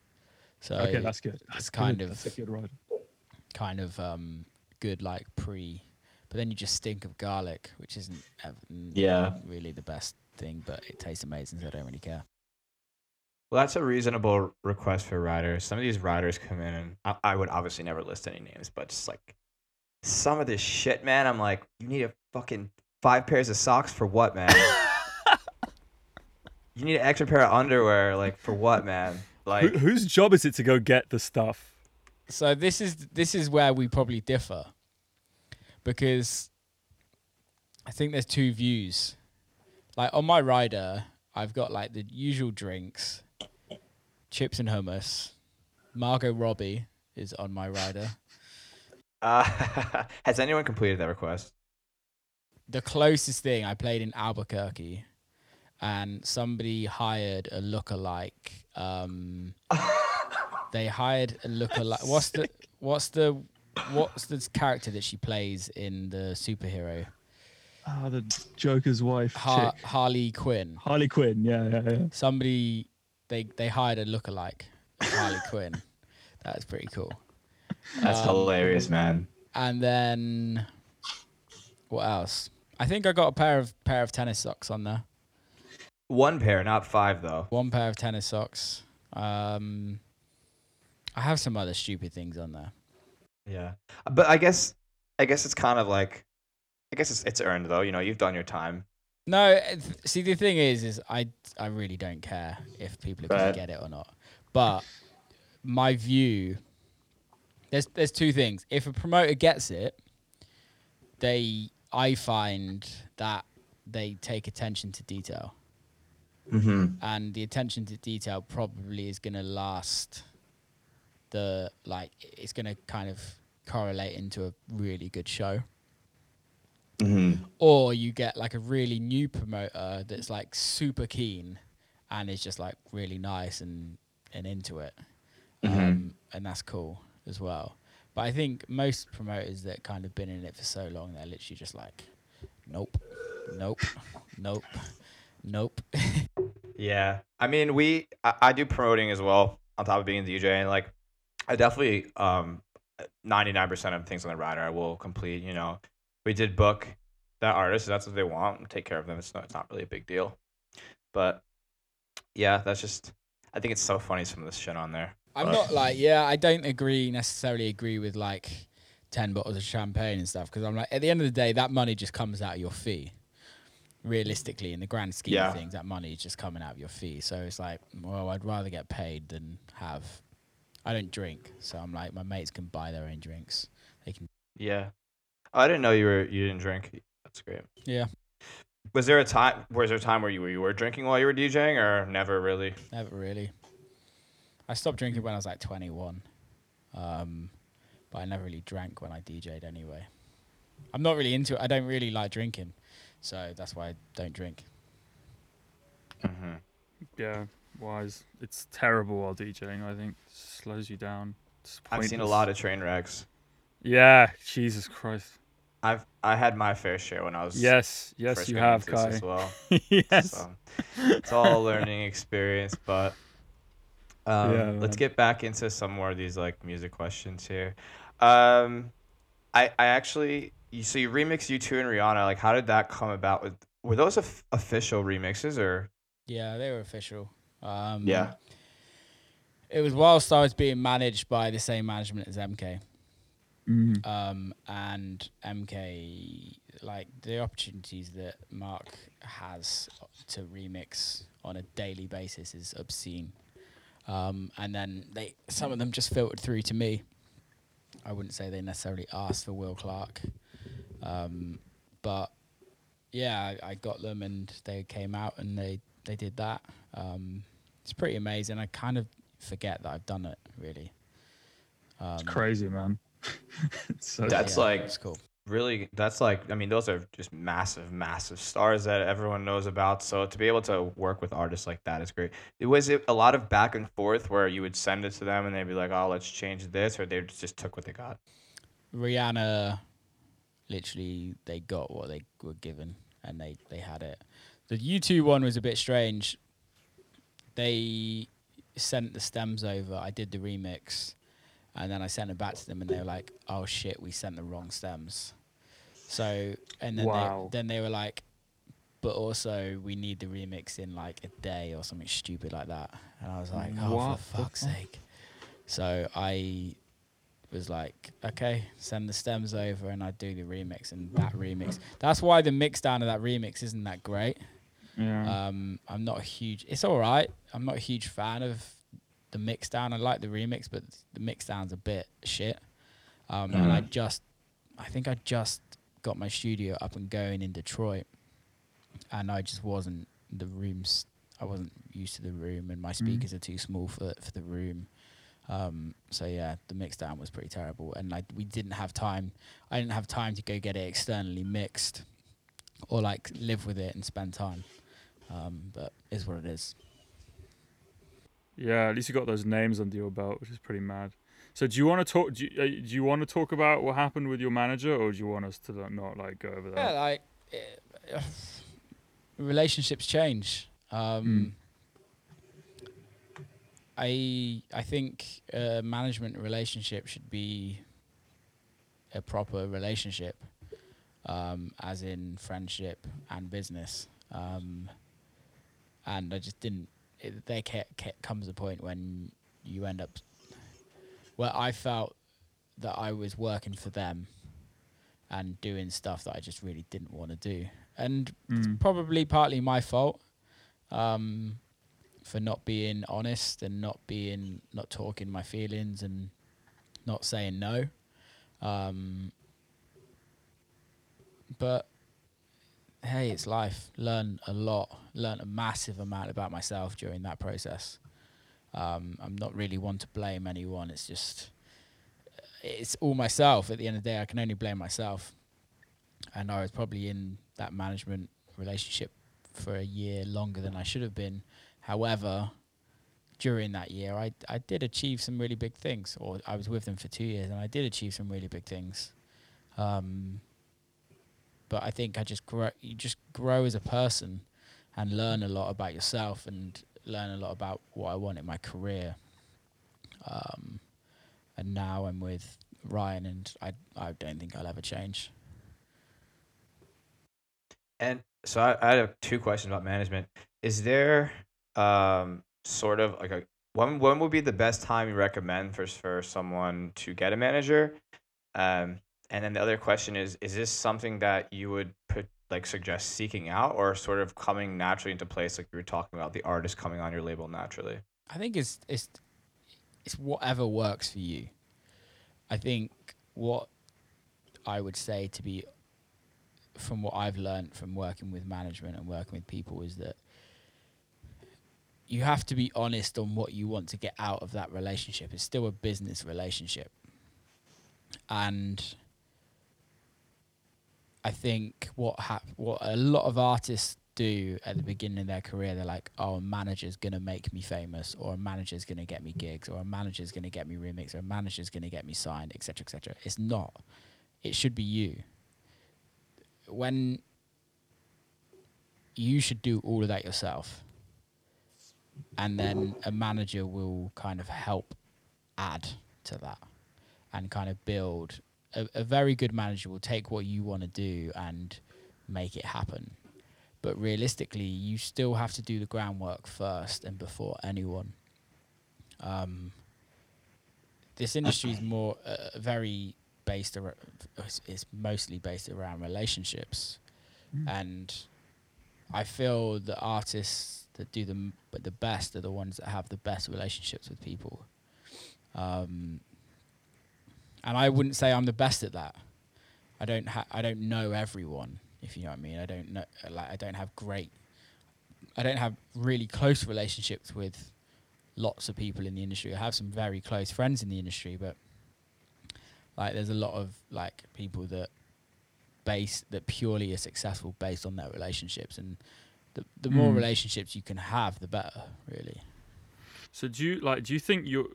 So Okay, that's good. That's kind good. of- That's a good ride. kind of um good like pre, but then you just stink of garlic, which isn't ev- Yeah. really the best thing, but it tastes amazing, so I don't really care. Well, that's a reasonable request for riders. Some of these riders come in, and I, I would obviously never list any names, but just like some of this shit, man. I'm like, you need a fucking five pairs of socks for what, man? you need an extra pair of underwear, like for what, man? Like, Who, whose job is it to go get the stuff? So this is this is where we probably differ, because I think there's two views. Like on my rider, I've got like the usual drinks, chips and hummus. Margot Robbie is on my rider. uh, has anyone completed that request? The closest thing I played in Albuquerque, and somebody hired a lookalike. Um, they hired a lookalike. What's the what's the what's the character that she plays in the superhero? Oh, the Joker's wife, Har- chick. Harley Quinn. Harley Quinn. Yeah, yeah, yeah. Somebody they they hired a lookalike Harley Quinn. That's pretty cool. That's Um, hilarious, man. And then what else? I think I got a pair of pair of tennis socks on there. One pair, not five though. One pair of tennis socks. Um, I have some other stupid things on there. Yeah, but I guess I guess it's kind of like I guess it's it's earned though. You know, you've done your time. No, see the thing is, is I I really don't care if people are gonna get it or not. But my view, there's there's two things. If a promoter gets it, they I find that they take attention to detail, Mm-hmm. and the attention to detail probably is gonna last. The like, it's gonna kind of correlate into a really good show Mm-hmm. or you get like a really new promoter that's like super keen and is just like really nice and and into it. Um, and that's cool as well. But i think most promoters that kind of been in it for so long they're literally just like nope nope nope nope. Yeah, I mean, we I, I do promoting as well on top of being a DJ, and like I definitely um ninety nine percent of things on the rider I will complete. You know, we did book that artist. That's what they want. Take care of them. It's not it's not really a big deal, but yeah, that's just. I think it's so funny some of this shit on there. i'm But- not like yeah i don't agree necessarily agree with like 10 bottles of champagne and stuff because i'm like at the end of the day that money just comes out of your fee realistically in the grand scheme Yeah. of things that money is just coming out of your fee so it's like well i'd rather get paid than have i don't drink so i'm like my mates can buy their own drinks they can Yeah, I didn't know you were you didn't drink. That's great. yeah Was there a time? Was there a time where you were you were drinking while you were DJing, or never really? never really i stopped drinking when i was like 21 um, but i never really drank when i dj'd anyway i'm not really into it i don't really like drinking so that's why i don't drink Mm-hmm. Yeah, wise. It's terrible while DJing. I think it slows you down. It's I've seen a lot of train wrecks. Yeah, Jesus Christ. I've I had my fair share when I was Yes, yes, first you getting have, this Kai. as well. yes. So it's all a learning experience, but um, Yeah, let's get back into some more of these like music questions here. Um, I I actually you so you remix U2 and Rihanna. Like, how did that come about? With were those of- official remixes or? Yeah, they were official. Um, Yeah. It was whilst I was being managed by the same management as MK. Mm. Um, and MK, like the opportunities that Mark has to remix on a daily basis is obscene. Um, and then they, some of them just filtered through to me. I wouldn't say they necessarily asked for Will Clarke. Um, but yeah, I, I got them and they came out and they, they did that. Um, it's pretty amazing. I kind of forget that I've done it really. Um, It's crazy, man. so That's yeah, like- it's cool. really that's like i mean those are just massive massive stars that everyone knows about so to be able to work with artists like that is great it was it a lot of back and forth where you would send it to them and they'd be like oh let's change this or they just took what they got Rihanna, literally, they got what they were given, and they they had it. The U2 one was a bit strange. They sent the stems over. I did the remix, and then I sent it back to them, and they were like, "Oh shit, we sent the wrong stems." So, and then Wow. they then they were like, "But also, we need the remix in like a day or something stupid like that." And I was like, "Oh, What for fuck's sake!" So I was like, okay, send the stems over and I do the remix and that remix. That's why the mix down of that remix isn't that great. yeah. Um, I'm not a huge. It's all right. I'm not a huge fan of the mix down. I like the remix, but the mix down's a bit shit. Um, and I just, I think I just got my studio up and going in Detroit, and I just wasn't the rooms. I wasn't used to the room, and my speakers are too small for for the room. Um, so yeah, the mix down was pretty terrible, and I we didn't have time. I didn't have time to go get it externally mixed, or like live with it and spend time. Um, but is what it is. Yeah, at least you got those names under your belt, which is pretty mad. So, do you want to talk? Do you, uh, do you want to talk about what happened with your manager, or do you want us to like, not like go over that? Yeah, like eh, relationships change. Um, I I think a management relationship should be a proper relationship, um, as in friendship and business. Um, and I just didn't. It, there ca- ca- comes a point when you end up where I felt that I was working for them and doing stuff that I just really didn't want to do. And it's Mm. probably partly my fault um, for not being honest and not being not talking my feelings and not saying no. Um, but hey, it's life. Learn a lot. Learn a massive amount about myself during that process. Um, I'm not really one to blame anyone. It's just it's all myself. At the end of the day, I can only blame myself. And I was probably in that management relationship for a year longer than I should have been. However, during that year, I I did achieve some really big things. Or I was with them for two years, and I did achieve some really big things. Um, but I think I just grow. You just grow as a person, and learn a lot about yourself, and learn a lot about what I want in my career. Um, and now I'm with Ryan, and I I don't think I'll ever change. And so I, I have two questions about management. Is there um sort of like a when when would be the best time you recommend for for someone to get a manager? Um, and then the other question is, is this something that you would put like suggest seeking out or sort of coming naturally into place, like you were talking about the artist coming on your label naturally? I think it's it's it's whatever works for you. I think what I would say to be from what I've learned from working with management and working with people is that you have to be honest on what you want to get out of that relationship. It's still a business relationship. And I think what what a lot of artists do at the beginning of their career, they're like, "Oh, a manager's gonna make me famous, or a manager's gonna get me gigs, or a manager's gonna get me remix, or a manager's gonna get me signed, etc., etc." It's not. It should be you. When you should do all of that yourself, and then a manager will kind of help add to that, and kind of build. A, a very good manager will take what you want to do and make it happen but realistically, you still have to do the groundwork first and before anyone. Um, this industry is more uh, very based around, it's mostly based around relationships, and I feel the artists that do them but the best are the ones that have the best relationships with people. Um, and I wouldn't say I'm the best at that. I don't ha- I don't know everyone if you know what I mean. I don't know, like, I don't have great, I don't have really close relationships with lots of people in the industry. I have some very close friends in the industry, but like, there's a lot of like people that base that purely are successful based on their relationships, and the the more Mm. relationships you can have, the better, really. So do you like? Do you think your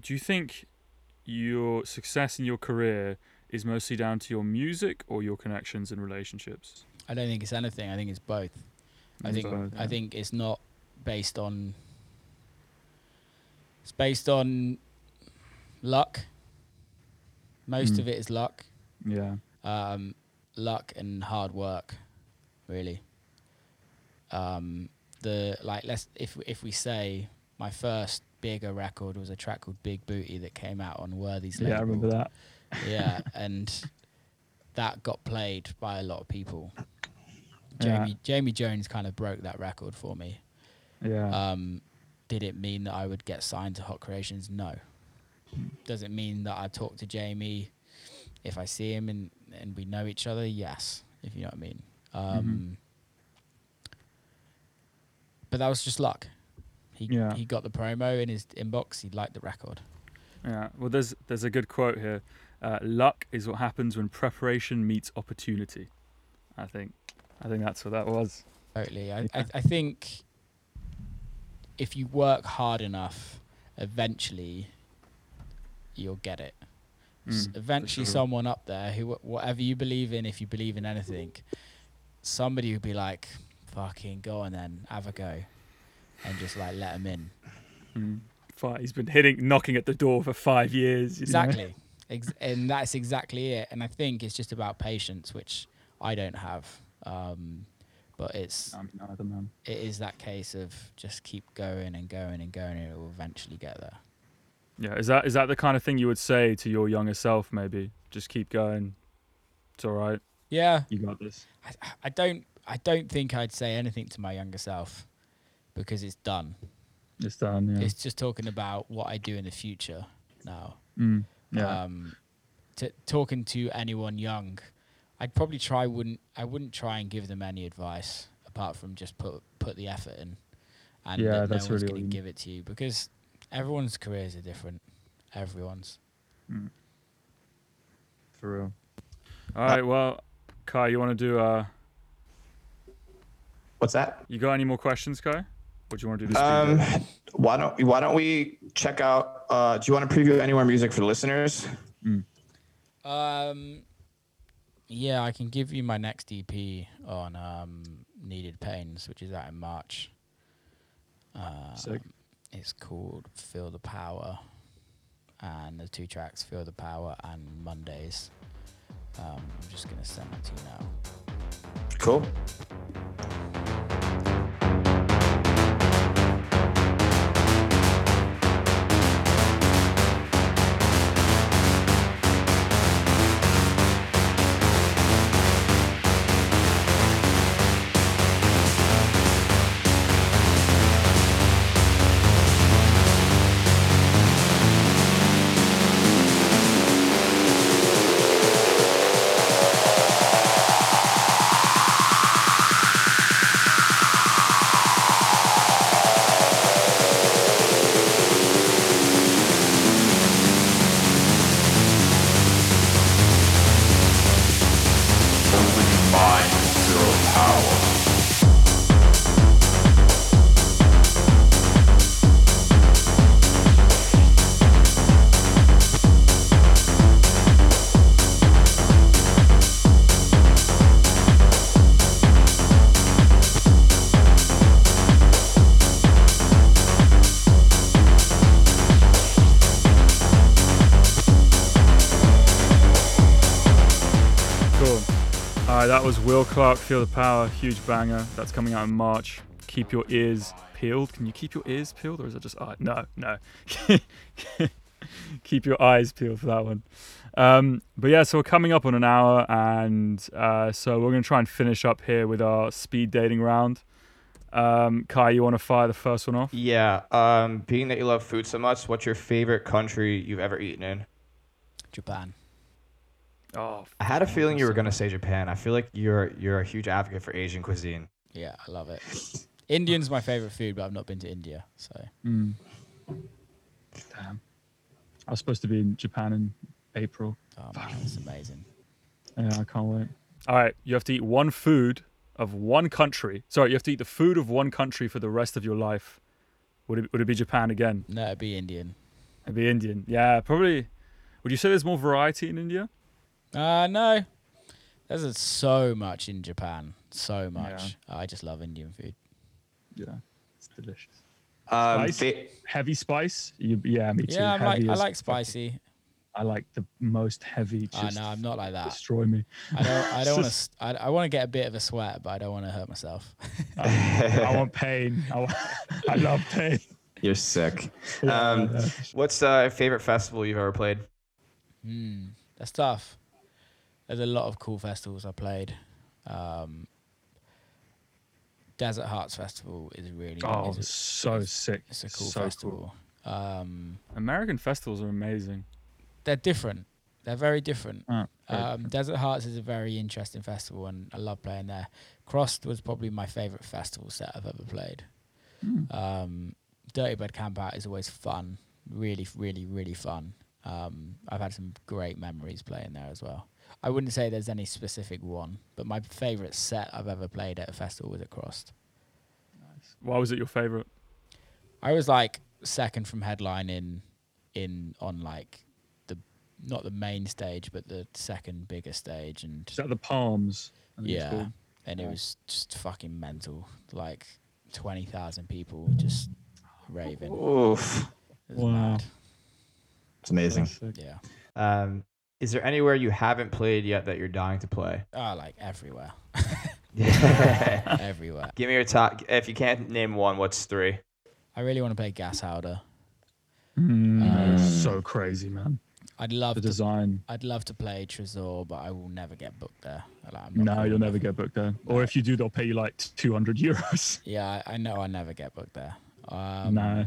do you think your success in your career is mostly down to your music or your connections and relationships? I don't think it's anything. I think it's both. I think both, I think it's not based on. It's based on luck. Most Mm. of it is luck, Yeah. um, luck and hard work, really. Um, the like let's if if we say my first bigger record was a track called Big Booty that came out on Worthy's label. Yeah, I remember that. Yeah, and that got played by a lot of people. Yeah. Jamie Jamie Jones kind of broke that record for me. Yeah. Um, did it mean that I would get signed to Hot Creations? No. Does it mean that I talk to Jamie if I see him and and we know each other? Yes, if you know what I mean. Um, But that was just luck. He Yeah. he got the promo in his inbox. He liked the record. Yeah. Well, there's there's a good quote here. Uh, Luck is what happens when preparation meets opportunity. I think. I think that's what that was. Totally. I, I, I think if you work hard enough, eventually you'll get it. Mm, eventually, sure. someone up there who, whatever you believe in, if you believe in anything, somebody would be like, "Fucking go on then, have a go," and just like let them in. Mm. He's been hitting, knocking at the door for five years. know? Exactly. Ex- and that's exactly it. And I think it's just about patience, which I don't have. Um, but it's neither, it is that case of just keep going and going and going, and it will eventually get there. Yeah, is that is that the kind of thing you would say to your younger self? Maybe just keep going. It's all right. Yeah, You got this. I, I don't I don't think I'd say anything to my younger self because it's done. It's done. Yeah. It's just talking about what I do in the future now. Mm, yeah. Um, t- talking to anyone young, I'd probably try wouldn't I wouldn't try and give them any advice apart from just put put the effort in, and Yeah, that that's no one's really going to give it to you because everyone's careers are different. Everyone's. Mm. For real. All right. Well, Kai, you want to do? Uh, What's that? you got any more questions, Kai? What do you want to do this Um, why don't why don't we check out? Uh, do you want to preview any more music for the listeners? Um, yeah, I can give you my next EP on um, Needed Pains, which is out in March. Um, Sick. It's called Feel the Power, and the two tracks Feel the Power and Mondays. Um, I'm just gonna send that to you now. Cool. Cool. Will Clarke, Feel the Power, huge banger. That's coming out in March. Keep your ears peeled. Can you keep your ears peeled, or is it just eye? No, no. keep your eyes peeled for that one. Um, but yeah, so we're coming up on an hour, and uh, so we're going to try and finish up here with our speed dating round. Um, Kai, you want to fire the first one off? Yeah. Um, being that you love food so much, what's your favorite country you've ever eaten in? Japan. Oh, I had a feeling you were gonna say Japan. I feel like you're you're a huge advocate for Asian cuisine. Yeah, I love it. Indian's my favorite food, but I've not been to India, so Mm. Damn. I was supposed to be in Japan in April. oh man, it's amazing. Yeah, I can't wait. All right, you have to eat one food of one country. Sorry, you have to eat the food of one country for the rest of your life. Would it, would it be Japan again? No, it'd be Indian. It'd be Indian. Yeah, probably. Would you say there's more variety in India? Uh no. There's so much in Japan. So Yeah. much. I just love Indian food. Yeah, it's delicious. Um, Spice? fa- Heavy spice? You, yeah, me too. Yeah, I'm like Heavy I as like fucking- spicy. I like the most heavy. I Just know I'm not like that. destroy me. I don't. I don't want to. I, I want to get a bit of a sweat, but I don't want to hurt myself. I want pain. I, want, I love pain. you're sick. Um, yeah. What's uh, favorite festival you've ever played? Hmm, that's tough. There's a lot of cool festivals I played. Um, Desert Hearts Festival is really. Oh, is a- so it's- sick. It's a cool so cool. festival. Um, American festivals are amazing. they're different. They're very different. Oh, very Um, different. Desert Hearts is a very interesting festival, and I love playing there. CRSSD was probably my favorite festival set I've ever played. Mm. Um, Dirtybird Campout is always fun, really, really, really fun. Um, I've had some great memories playing there as well. I wouldn't say there's any specific one, but my favourite set I've ever played at a festival was at CRSSD. Nice. Why was it your favorite? I was like second from headline in in on like the not the main stage, but the second biggest stage, and Is that the Palms? I think it's yeah, and it was just fucking mental. Like twenty thousand people just raving. Oof. It was Wow. mad. It's amazing. Yeah. Um, is there anywhere you haven't played yet that you're dying to play? Oh, like everywhere, everywhere. Give me your top. If you can't name one, what's three? I really want to play Gashouder. Mm, Um, so crazy, man. I'd love The to. design. I'd love to play Tresor, but I will never get booked there. Like, I'm not No, you'll never get booked there. Or if you do, they'll pay you like 200 euros. Yeah, I, I know I never get booked there. Um, No.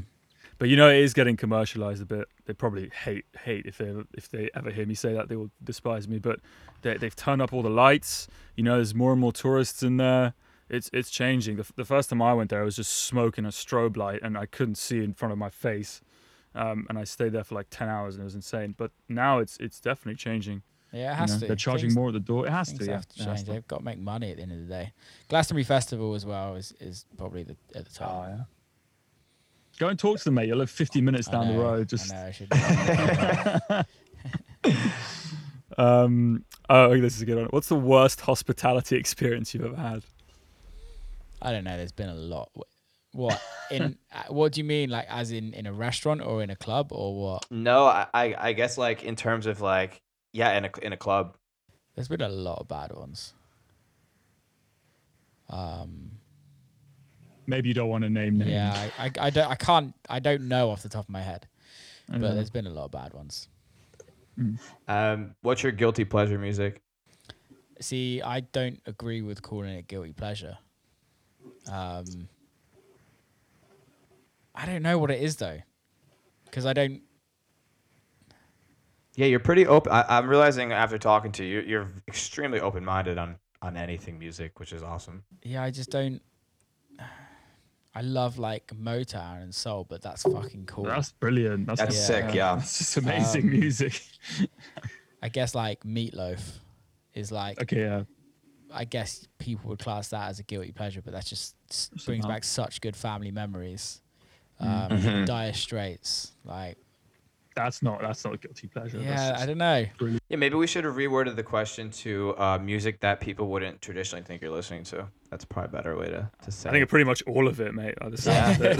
But you know, it is getting commercialized a bit. They probably hate hate if they ever, if they ever hear me say that, they will despise me. But they, they've turned up all the lights. You know, there's more and more tourists in there. It's it's changing. The, the first time I went there, I was just smoking a strobe light, and I couldn't see in front of my face. Um, and I stayed there for like 10 hours, and it was insane. But now it's it's definitely changing. Yeah, it you has know. to. They're charging Things- more at the door. It has to. Yeah. have to change. They've got to make money at the end of the day. Glastonbury Festival as well is, is probably the, at the top. Oh, yeah. Go and talk to them, mate. You'll live 50 minutes I down the road. Just I know. I. Um. Oh, this is a good one. What's the worst hospitality experience you've ever had? I don't know. There's been a lot. What in? uh, what do you mean? Like, as in in a restaurant or in a club or what? No, I, I, I guess like in terms of like yeah, in a in a club. There's been a lot of bad ones. Um. Maybe you don't want to name names. Yeah, I, I, I don't. I can't. I don't know off the top of my head, I but know. there's been a lot of bad ones. Um, what's your guilty pleasure music? See, I don't agree with calling it guilty pleasure. Um, I don't know what it is though, because I don't. Yeah, you're pretty open. I, I'm realizing after talking to you, you're, you're extremely open minded on on anything music, which is awesome. Yeah, I just don't. I love like Motown and soul, but that's fucking cool. That's brilliant. That's, That's sick. Yeah. it's just amazing Um, music. I guess like Meatloaf is like. Okay, yeah. I guess people would class that as a guilty pleasure, but that just s- brings not. back such good family memories. Mm. Um, Mhm. Dire Straits, like That's not that's not a guilty pleasure. yeah, That's I don't know. Yeah, maybe we should have reworded the question to uh, music that people wouldn't traditionally think you're listening to. That's probably a better way to, to say I think it. pretty much all of it, mate. By the sound of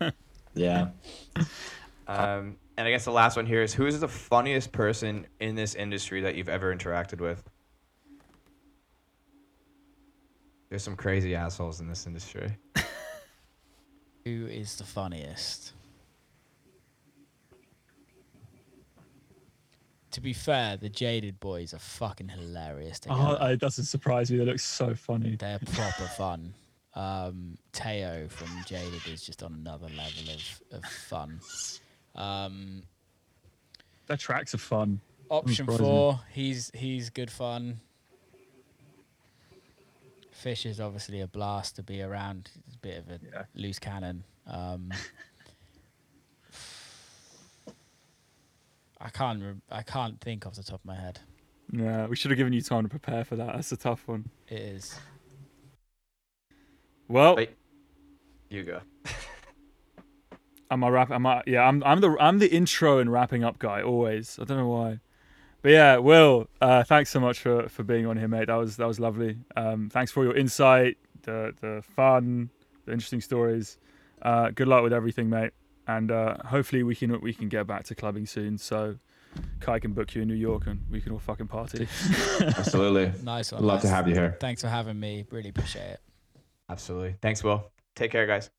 it. Yeah. Um, and I guess the last one here is who is the funniest person in this industry that you've ever interacted with? There's some crazy assholes in this industry. Who is the funniest? To be fair, the Jaded Boys are fucking hilarious together. oh, it doesn't surprise me. They look so funny. They're proper fun. Um, Teo from Jaded is just on another level of, of fun. Um, Their tracks are fun. Option4, he's he's good fun. Fisher's obviously a blast to be around. He's a bit of a Yeah. loose cannon. Um, I can't. Re- I can't think off the top of my head. Yeah, we should have given you time to prepare for that. That's a tough one. It is. Well, Wait. You go. am I wrap? Am I? Yeah, I'm. I'm the. I'm the intro and wrapping up guy always. I don't know why. But yeah, Will, uh, thanks so much for, for being on here, mate. That was that was lovely. Um, thanks for your insight, the the fun, the interesting stories. Uh, good luck with everything, mate. And uh, hopefully we can we can get back to clubbing soon. So Kai can book you in New York and we can all fucking party. Absolutely. Nice one. Love to have you here. Thanks for having me. Really appreciate it. Absolutely. Thanks, Will. Take care, guys.